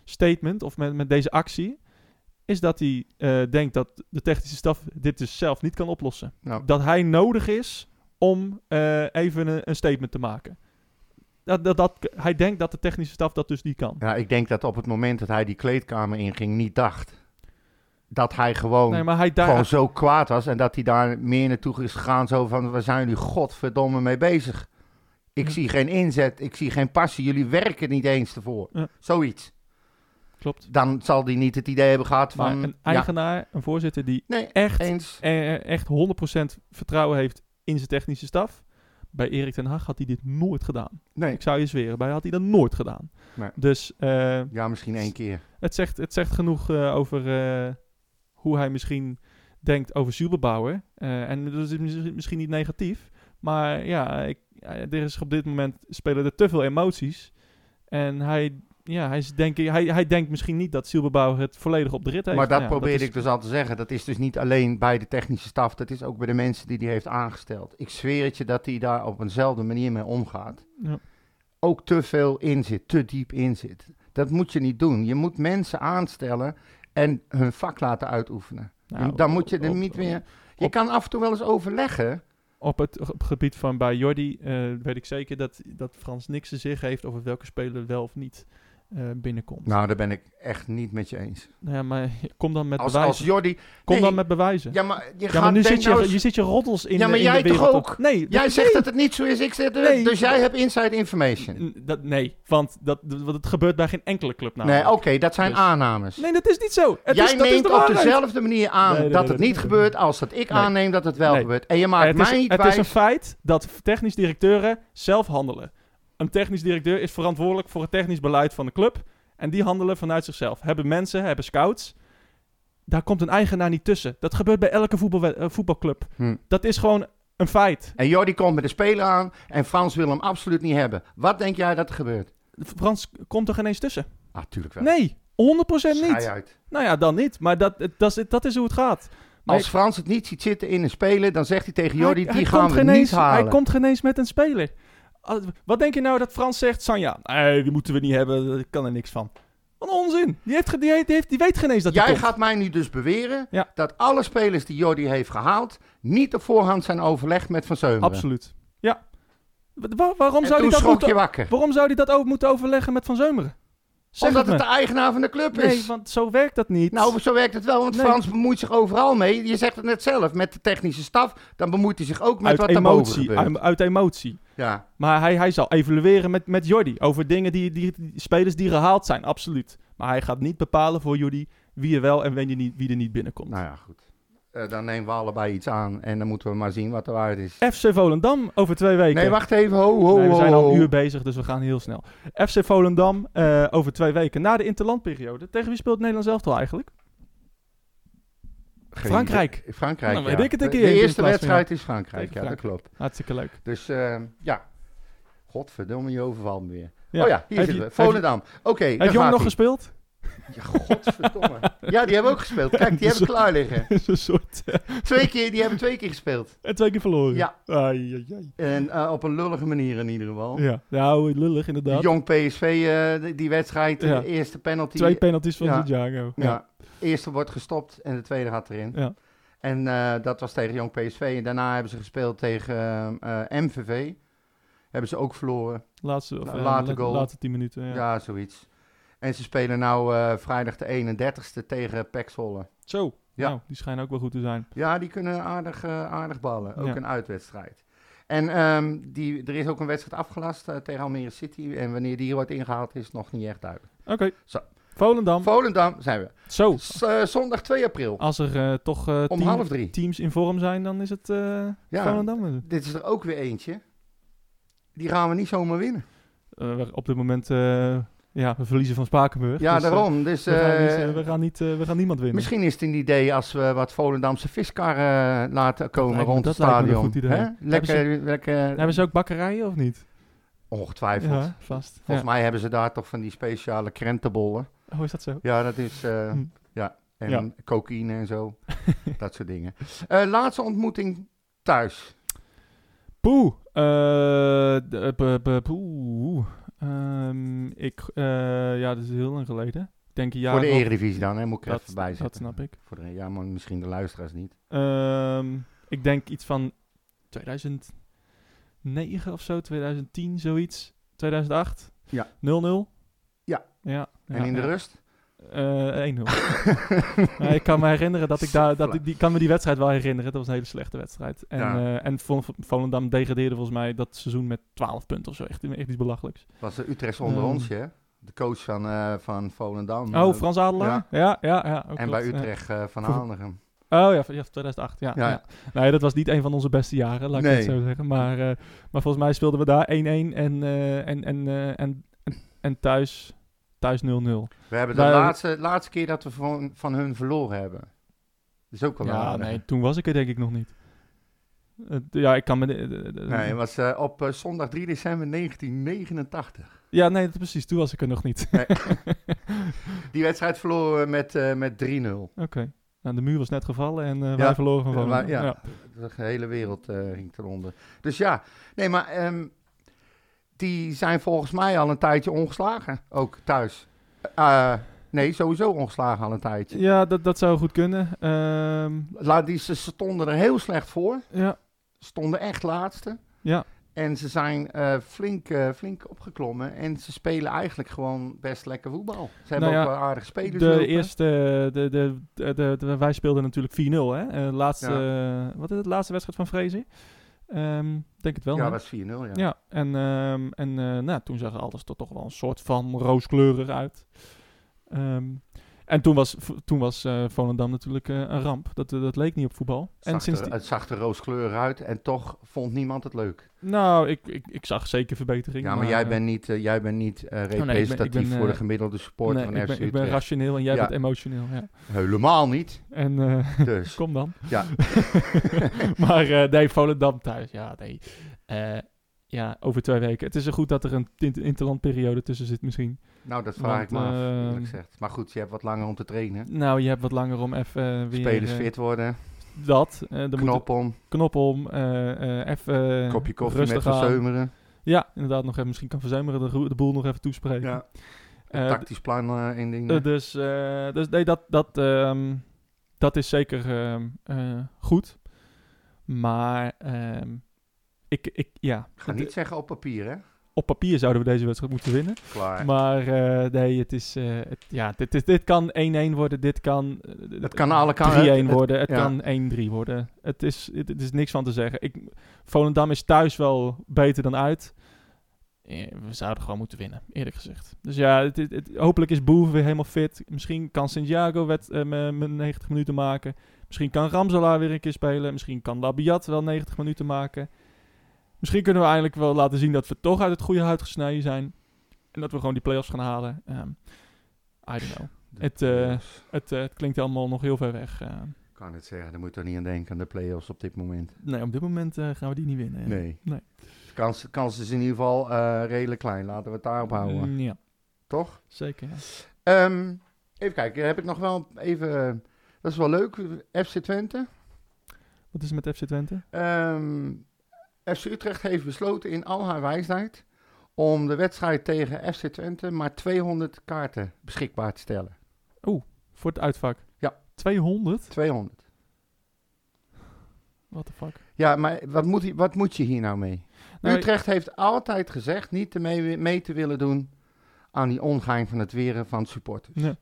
statement of met, met deze actie, is dat hij eh, denkt dat de technische staf dit dus zelf niet kan oplossen. nou, Dat hij nodig is om eh, even een, een statement te maken. Dat, dat, dat, hij denkt dat de technische staf dat dus niet kan. ja, ik denk dat op het moment dat hij die kleedkamer inging, niet dacht dat hij gewoon, Nee, maar hij daar, gewoon zo kwaad was en dat hij daar meer naartoe is gegaan, zo van, waar zijn jullie godverdomme mee bezig? Ik Ja. zie geen inzet, ik zie geen passie, jullie werken niet eens ervoor. Ja. Zoiets. Klopt. Dan zal die niet het idee hebben gehad Maar van... een ja, eigenaar, een voorzitter die nee, echt, eens. eh, echt 100% vertrouwen heeft in zijn technische staf. Bij Erik ten Hag had hij dit nooit gedaan. Nee, Ik zou je zweren, bij had hij dat nooit gedaan. Nee. Dus eh, ja, misschien één keer. het, zegt, het zegt genoeg eh, over eh, hoe hij misschien denkt over Superbauer. Eh, en dat is mis- misschien niet negatief. Maar ja, ik, er is op dit moment spelen er te veel emoties. En hij, ja, hij, is denk, ik- hij, hij denkt misschien niet dat Silberbauer het volledig op de rit heeft. Maar dat is- ik dus al te zeggen. Dat is dus niet alleen bij de technische staf, dat is ook bij de mensen die hij heeft aangesteld. Ik zweer het je dat hij daar op eenzelfde manier mee omgaat. Ja. Ook te veel in zit, te diep in zit. Dat moet je niet doen. Je moet mensen aanstellen en hun vak laten uitoefenen. Nou, Dan moet je er niet meer... Je kan af en toe wel eens overleggen. Op het gebied van bij Jordi eh, weet ik zeker dat, dat Frans niks te zeggen heeft over welke speler wel of niet eh, binnenkomt. Nou, daar ben ik echt niet met je eens. Nou ja, maar kom dan met Als, bewijzen. als Jordi... kom Nee, dan met bewijzen. Ja, maar je gaat... maar nu zit je, nou eens- je zit je roddels in Ja, de, maar in jij de toch wereld ook? op. Nee, Jij dat- zegt nee. dat het niet zo is, ik zeg het, Nee. dus jij hebt inside information. Dat, nee, want dat, dat, het gebeurt bij geen enkele club Nee, oké, dat zijn Dus- aannames. Nee, dat is niet zo. Het Jij is, dat is neemt de op dezelfde manier aan Nee, nee, dat nee, het nee, niet nee, gebeurt als dat ik Nee. aanneem dat het wel Nee. gebeurt. En je maakt is, mij niet het is een feit dat technisch directeuren zelf handelen. Een technisch directeur is verantwoordelijk voor het technisch beleid van de club. En die handelen vanuit zichzelf. Hebben mensen, hebben scouts. Daar komt een eigenaar niet tussen. Dat gebeurt bij elke voetbalwe- eh, voetbalclub. Hm. Dat is gewoon een feit. En Jordi komt met de speler aan en Frans wil hem absoluut niet hebben. Wat denk jij dat er gebeurt? Frans komt er geen eens tussen. Ah, tuurlijk wel. Nee, 100% Schei niet. uit. Nou ja, dan niet. Maar dat, dat, is, dat is hoe het gaat. Maar Als Frans het niet ziet zitten in een speler, dan zegt hij tegen Jordi, hij die gaan we niet eens- halen. Hij komt geen eens met een speler. Wat denk je nou dat Frans zegt? Sanja, nee, die moeten we niet hebben. Ik kan er niks van. Wat onzin. Die, heeft, die, heeft, die, die weet geen eens dat hij Jij komt. gaat mij nu dus beweren Ja. dat alle spelers die Jordi heeft gehaald, niet op voorhand zijn overlegd met Van Zeumeren. Absoluut. Ja. Wa- wa- waarom, zou hij dat moeten, waarom zou hij dat ook moeten overleggen met Van Zeumeren? Zeg Omdat het de eigenaar van de club is. Nee, want zo werkt dat niet. Nou, zo werkt het wel, want Nee. Frans bemoeit zich overal mee. Je zegt het net zelf, met de technische staf, dan bemoeit hij zich ook met uit wat emotie. Uit, uit emotie. Ja. Maar hij, hij zal evalueren met, met Jordi over dingen die, die, die spelers die gehaald zijn, absoluut. Maar hij gaat niet bepalen voor Jordi wie er wel en wie er niet, wie er niet binnenkomt. Nou ja, goed. Eh, dan nemen we allebei iets aan en dan moeten we maar zien wat er waard is. FC Volendam over twee weken. Nee, wacht even. Ho, ho, Nee, we zijn al een uur bezig, dus we gaan heel snel. FC Volendam eh, over twee weken na de interlandperiode. Tegen wie speelt Nederland zelf al eigenlijk? Geen Frankrijk. idee. Frankrijk, Dan ja. weet ik het een De- keer De in eerste wedstrijd is Frankrijk, ja, dat klopt. Hartstikke leuk. Dus eh, ja, godverdomme, je overvalt me weer. Ja. Oh ja, hier zitten we. Volendam. Oké, daar Heeft Jong nog gespeeld? Ja, godverdomme. ja, die hebben ook gespeeld. Kijk, die hebben klaar liggen. soort... eh, Twee keer, die hebben twee keer gespeeld. en twee keer verloren. Ja. Ai, ai, ai. En eh, op een lullige manier in ieder geval. Ja, nou, lullig inderdaad. Jong PSV, eh, die, wedstrijd, Ja. de eerste penalty. Twee penalties van Ja. Santiago. Ja. De eerste wordt gestopt en de tweede gaat erin. Ja. En dat was tegen Jong PSV. En daarna hebben ze gespeeld tegen MVV. Hebben ze ook verloren. Laatste, of, late goal. laatste tien minuten. Ja. Ja, zoiets. En ze spelen nou eh, vrijdag de 31ste tegen Zwolle. Zo, Ja. nou, die schijnen ook wel goed te zijn. Ja, die kunnen aardig, eh, aardig ballen. Ook Ja. een uitwedstrijd. En ehm, die, er is ook een wedstrijd afgelast eh, tegen Almere City. En wanneer die wordt ingehaald is nog niet echt duidelijk. Oké. Zo. Volendam. Volendam zijn we. Zo, S- zondag 2 april. als er toch Om team- half drie. teams in vorm zijn, dan is het Ja. Volendam. Dit is er ook weer eentje. Die gaan we niet zomaar winnen. Op dit moment, ja, we verliezen van Spakenburg. Ja, dus, eh, daarom. Dus we, gaan niet, eh, eh, we, gaan niet, we gaan niemand winnen. misschien is het een idee als we wat Volendamse viskarren laten komen me- rond het stadion. goed idee. Hè? Hebben Lekker, lekker Hebben ze ook bakkerijen of niet? ongetwijfeld. Ja, vast. Volgens mij hebben ze daar toch van die speciale krentenbollen. Oh, is dat zo? Ja, dat is... Hm. Ja, en Ja. cocaïne en zo. dat soort dingen. Laatste ontmoeting thuis. Poeh. eh, b- poeh. Ehm, ik, eh, ja, dat is heel lang geleden. Ik denk een jaar Voor de Eredivisie dan, hè? Moet ik er Dat, even bij dat snap ik. Voor de, ja, maar misschien de luisteraars niet. Ehm, ik denk iets van 2009 of zo, 2010, zoiets. 2008. Ja. 0-0. Ja. ja. en in de ja. rust? Eh, 1-0. Maar ik kan me herinneren dat ik daar, dat ik, die kan me die wedstrijd wel herinneren. Dat was een hele slechte wedstrijd. En, Ja. eh, en Vol- Volendam degradeerde volgens mij dat seizoen met 12 punten of zo. Echt, echt iets belachelijks. was de Utrecht onder Ehm, ons, hè? De coach van, eh, van Volendam. Oh, Eh, Frans Adelaar? Ja, ja, ja. En bij klopt. Utrecht eh, van Hanegem. Oh ja, van- ja, van 2008. Ja, Ja. ja. Nee, dat was niet een van onze beste jaren, laat ik Nee. het zo zeggen. Maar, eh, maar volgens mij speelden we daar 1-1 en, eh, en, en, eh, en, en, en thuis, thuis 0-0. We hebben de Wij- laatste, laatste keer dat we van, van hun verloren hebben. Dat is ook wel Ja, nee, toen was ik er denk ik nog niet. Ja, ik kan me... Nee, het was eh, op eh, zondag 3 december 1989. Ja, nee, dat- precies. Toen was ik er nog niet. Nee. Die wedstrijd verloren we met, eh, met 3-0. Oké. Nou, de muur was net gevallen en Ja. wij verloren van ja. ja. De hele wereld ging eronder. Dus ja, nee, maar ehm, die zijn volgens mij al een tijdje ongeslagen. Ook thuis. Eh, nee, sowieso ongeslagen al een tijdje. Ja, dat, dat zou goed kunnen. Laat die, ze stonden er heel slecht voor. ja, Stonden echt laatste. ja. En ze zijn eh, flink, eh, flink opgeklommen. En ze spelen eigenlijk gewoon best lekker voetbal. Ze hebben Nou ook wel aardige spelers. De lopen. eerste, de, de, de, de- de- wij speelden natuurlijk 4-0, hè? Laatste, wat is het, laatste wedstrijd van Vrezen? Ehm, denk het wel, Ja, hè? was 4-0, ja. Ja, en, ehm, en eh, nou, toen zag alles er toch wel een soort van rooskleurig uit. Ehm, en toen was, toen was eh, Volendam natuurlijk eh, een ramp. Dat, dat leek niet op voetbal. En sinds die- het zag er rooskleurig uit en toch vond niemand het leuk. Nou, ik, ik, ik zag zeker verbetering. Ja, maar jij eh, bent niet, eh, jij bent niet eh, ik ben- ik representatief ben, voor de eh, gemiddelde supporter nee, van ik, FC ik ben Utrecht. rationeel en jij Ja. bent emotioneel. Ja. Helemaal niet. En Dus, kom dan. ja. maar nee, Volendam thuis. Ja, nee. Ja, over twee weken. Het is er goed dat er een int- interlandperiode tussen zit misschien. Nou, dat vraag ik me Want, af, eerlijk ehm, gezegd. Maar goed, je hebt wat langer om te trainen. Nou, je hebt wat langer om even weer... Spelers fit worden, Dat. eh moet knop om, knop om. eh, eh, even kopje koffie rustig met aan. verzeumeren. Ja, inderdaad. Nog even, misschien kan Verzeumeren de, de boel nog even toespreken. Ja. Eh, Tactisch plan dingen. Eh, dus, dus nee, dat, dat, ehm, dat is zeker ehm, eh, goed. Maar ehm, ik, ik, ja, ik ga niet zeggen op papier, hè? Op papier zouden we deze wedstrijd moeten winnen. Klaar. Maar eh, nee, het is, eh, het, ja, dit, dit, dit kan 1-1 worden. Dit kan, eh, Het kan alle kanten. 3-1 het- worden. Het ja. kan 1-3 worden. Het is, het, het is niks van te zeggen. Ik, Volendam is thuis wel beter dan uit. We zouden gewoon moeten winnen, eerlijk gezegd. Dus ja, het, het- hopelijk is Boer weer helemaal fit. Misschien kan Santiago wet, eh, me- me 90 minuten maken. Misschien kan Ramselaar weer een keer spelen. Misschien kan Labiat wel 90 minuten maken. Misschien kunnen we eindelijk wel laten zien dat we toch uit het goede hout gesneden zijn. En dat we gewoon die play-offs gaan halen. Ehm, I don't know. Het, eh, Het, eh, het klinkt allemaal nog heel ver weg. eh. ik kan het zeggen, daar moet je toch niet aan denken aan de play-offs op dit moment. nee, op dit moment gaan we die niet winnen. ja. Nee. Nee. De kans, kans is in ieder geval redelijk klein. Laten we het daarop houden. Mm, ja, Toch? zeker. Ja. Ehm, even kijken, heb ik nog wel even... dat is wel leuk, FC Twente. Wat is er met FC Twente? Ehm, FC Utrecht heeft besloten in al haar wijsheid... om de wedstrijd tegen FC Twente maar 200 kaarten beschikbaar te stellen. Voor het uitvak? Ja. 200? 200. What the fuck? Ja, maar wat moet, je- wat moet je hier nou mee? Nou, Utrecht heeft altijd gezegd niet te mee, mee te willen doen aan die ongein van het weren van supporters. Ja,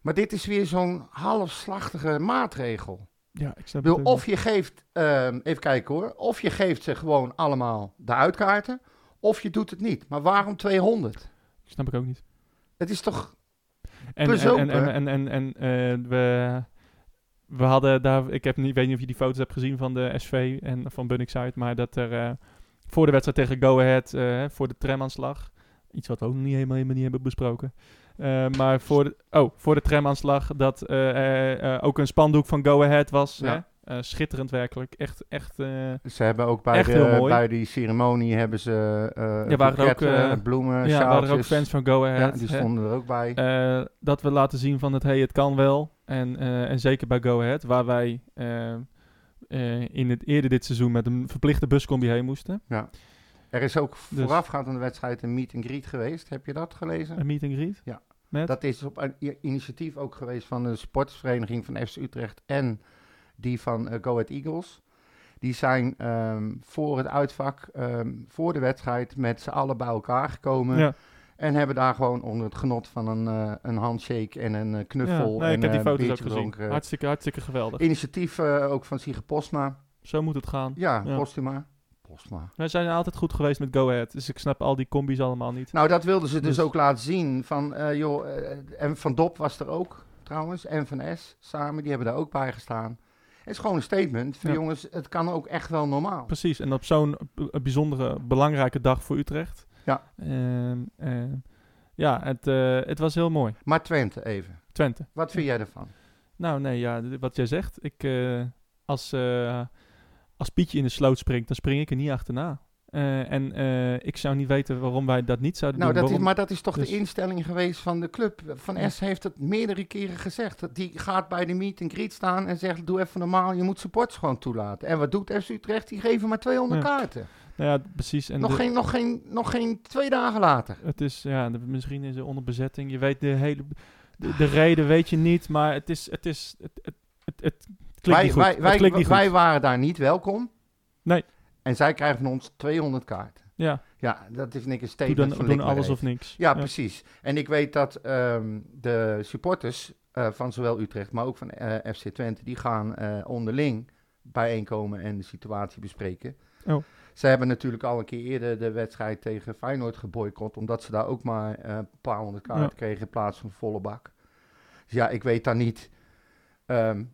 Maar dit is weer zo'n halfslachtige maatregel. Ja ik snap bedoel, of je geeft, ehm, even kijken hoor, of je geeft ze gewoon allemaal de uitkaarten, of je doet het niet. Maar waarom 200? niet. Snap ik ook niet. Het is toch, En, en, en, en, en, eh, we, we hadden daar, ik heb niet, weet niet of je die foto's hebt gezien van de SV en van Bunningside, maar dat er eh, voor de wedstrijd tegen Go Ahead, eh, voor de tramaanslag, iets wat we ook nog niet helemaal, helemaal niet hebben besproken, eh, maar voor de, oh, voor de tramaanslag dat eh, eh, ook een spandoek van Go Ahead was. Ja. Hè? Schitterend werkelijk. Echt, echt. ze hebben ook bij, de, bij die ceremonie hebben ze Ja, waren er ook, bloemen, ja, waren er ook fans van Go Ja, Ahead. die hè? stonden er ook bij. Dat we laten zien van het hey, het kan wel. En, en zeker bij Go Ahead, waar wij in het eerder dit seizoen met een verplichte buscombi heen moesten. er is ook dus- voorafgaand aan de wedstrijd een meet and greet geweest. Heb je dat gelezen? Een meet and greet. Ja. Met? Dat is op een initiatief ook geweest van de sportsvereniging van FC Utrecht en die van eh, Go Ahead Eagles. Die zijn ehm, voor het uitvak, ehm, voor de wedstrijd, met z'n allen bij elkaar gekomen. ja. En hebben daar gewoon onder het genot van een, eh, een handshake en een eh, Ja. knuffel Nee, en ik heb die foto's ook gezien. Hartstikke, hartstikke geweldig. Initiatief ook van Sige Postma. Zo moet het gaan. Ja, Ja. Postuma. Postma. Wij zijn altijd goed geweest met Go Ahead. Dus ik snap al die combis allemaal niet. Nou, dat wilden ze dus, Dus- ook laten zien. Van, eh, joh, eh, en Van Dop was er ook trouwens. En Van S samen, die hebben daar ook bij gestaan. Het is gewoon een statement van Ja. jongens, het kan ook echt wel normaal. Precies. En op zo'n b- bijzondere, belangrijke dag voor Utrecht. Ja. Ehm, ehm, ja, het, eh, het was heel mooi. Maar Twente even. Twente. Wat vind jij ervan? Nou, nee, ja, wat jij zegt. Ik, eh, als, eh, als Pietje in de sloot springt, dan spring ik er niet achterna. Eh, en eh, ik zou niet weten waarom wij dat niet zouden Nou, doen. dat is, maar dat is toch Dus- de instelling geweest van de club. Van. S heeft het meerdere keren gezegd. Die gaat bij de meet and greet staan en zegt, doe even normaal. Je moet supporters gewoon toelaten. En wat doet FC Utrecht? Die geven maar 200 Ja. kaarten. Nou ja, precies. En Nog, de- geen, nog, geen, nog geen twee dagen later. Het is, ja, de- misschien is er onder bezetting. Je weet de hele... De, de reden weet je niet, maar het is... Het, is, het, het, het, het klinkt Wij, wij, wij, klinkt waren daar niet welkom. Nee. En zij krijgen van ons 200 kaarten. Ja, Ja, dat is niks een doe statement dan, van doen alles of niks. Ja, precies. En ik weet dat ehm, de supporters eh, van zowel Utrecht, maar ook van eh, FC Twente, die gaan eh, onderling bijeenkomen en de situatie bespreken. Oh. Ze hebben natuurlijk al een keer eerder de wedstrijd tegen Feyenoord geboycott, omdat ze daar ook maar een paar honderd kaarten Ja. kregen in plaats van volle bak. Dus ja, ik weet dan niet ehm,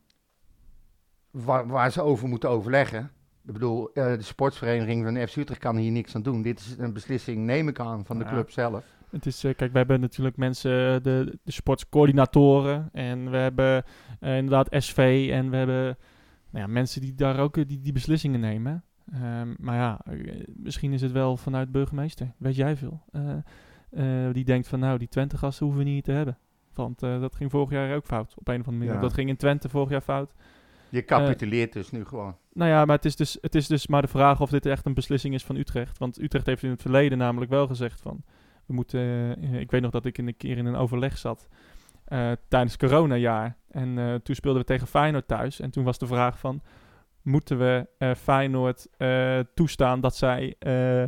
waar, waar ze over moeten overleggen. Ik bedoel, eh, de sportsvereniging van FC Utrecht kan hier niks aan doen. Dit is een beslissing, neem ik aan, van de Ja. club zelf. Het is, eh, kijk, we hebben natuurlijk mensen, eh, de, de sportscoördinatoren en we hebben inderdaad SV en we hebben nou ja, mensen die daar ook die, die beslissingen nemen. Ehm, maar ja, misschien is het wel vanuit burgemeester, weet jij veel. Die denkt van nou, die Twente gasten hoeven we niet te hebben. Want dat ging vorig jaar ook fout, op een of andere manier. Ja. Dat ging in Twente vorig jaar fout. Je capituleert dus nu gewoon. Nou ja, maar het is, dus, het is dus maar de vraag of dit echt een beslissing is van Utrecht. Want Utrecht heeft in het verleden namelijk wel gezegd van... We moeten, eh, ik weet nog dat ik een keer in een overleg zat eh, tijdens coronajaar. En eh, toen speelden we tegen Feyenoord thuis. En toen was de vraag van... Moeten we eh, Feyenoord eh, toestaan dat zij eh,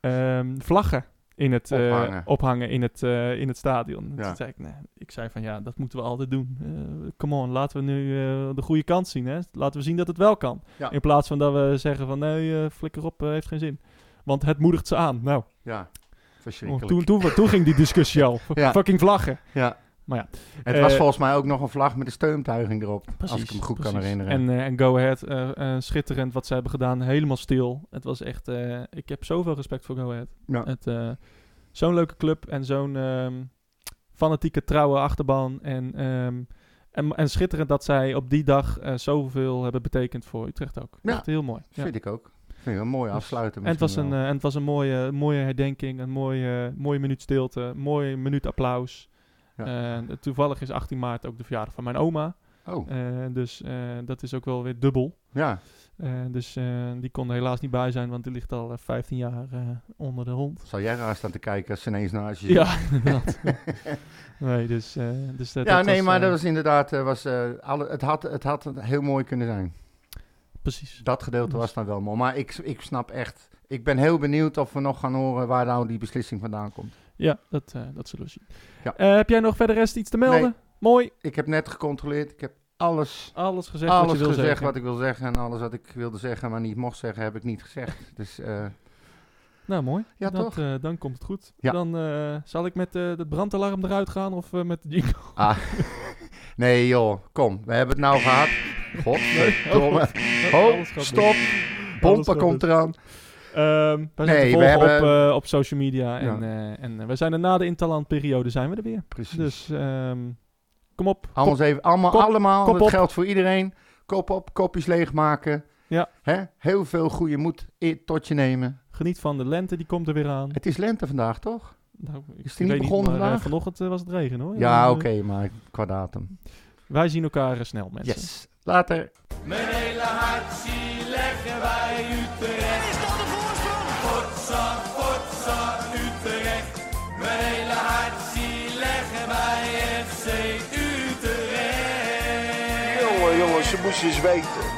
ehm, vlaggen in het, eh, Ophangen. ophangen in het, eh, in het stadion? Ja. Toen zei ik, nee, ik zei van ja, dat moeten we altijd doen. Eh, come on, laten we nu de goede kant zien. Hè? Laten we zien dat het wel kan. Ja. In plaats van dat we zeggen van nee, flikker op, heeft geen zin. Want het moedigt ze aan. Nou, Ja, oh, verschrikkelijk. toen, toen, toen ging die discussie al. Ja. Fucking vlaggen. ja. Maar ja. Het was Eh, volgens mij ook nog een vlag met een steuntuiging erop. als ik hem goed kan precies. herinneren. En, eh, en Go Ahead, eh, schitterend wat ze hebben gedaan. Helemaal stil. Het was echt... ik heb zoveel respect voor Go Ahead. ja. Het, zo'n leuke club en zo'n ehm, fanatieke, trouwe achterban. En, ehm, en, en schitterend dat zij op die dag eh, zoveel hebben betekend voor Utrecht ook. Ja, Echt heel mooi. Ja. vind ik ook. Vind ik een mooi Dus- afsluiten. En het was een, en het was een mooie, mooie herdenking, een mooie, mooie minuut stilte, een mooie minuut applaus. Ja. Eh, toevallig is 18 maart ook de verjaardag van mijn oma. Oh, Eh, dus eh, dat is ook wel weer dubbel. ja. Dus die kon er helaas niet bij zijn, want die ligt al eh, 15 jaar onder de hond. Zou jij raar staan te kijken als ze ineens naast je Ja, inderdaad. nee, dus, dus dat, ja, dat nee, was, maar dat was inderdaad, was, alle, het, had, het had heel mooi kunnen zijn. Precies. Dat gedeelte Dus- was dan wel mooi. Maar ik, ik snap echt, ik ben heel benieuwd of we nog gaan horen waar nou die beslissing vandaan komt. Ja, dat, eh, dat zullen we zien. Ja. Eh, heb jij nog verder rest iets te melden? Nee. Mooi. Ik heb net gecontroleerd, ik heb alles, Alles gezegd wat alles je wil gezegd zeggen. wat ik wil zeggen. En alles wat ik wilde zeggen, maar niet mocht zeggen, heb ik niet gezegd. Dus eh, Nou, mooi. Ja, dat, toch? dan komt het goed. Ja. Dan zal ik met eh het brandalarm eruit gaan of met de jingle? ah, nee joh, kom, we hebben het nou gehad. Godverdomme. Alles Oh, gaat stop. Gaat komt eraan. Ehm wij zijn Nee, te we volgen hebben- op, eh, op social media. En, Ja. eh, en eh, we zijn er na de interlandperiode zijn we er weer. Precies. Dus ehm, kom op. Anders even, allemaal, kop- allemaal, kop dat geldt voor iedereen. Kop op, kopjes leegmaken. Ja. Hè? Heel veel goede moed tot je nemen. Geniet van de lente, die komt er weer aan. Het is lente vandaag, toch? Nou, ik Is die niet weet begonnen maar, eh, vandaag? vanochtend eh, was het regen hoor. Ja, Eh, oké, maar qua datum. Wij zien elkaar eh, snel mensen. Yes. Later. Mijn hele hart zie leggen wij Utrecht. Eens weten.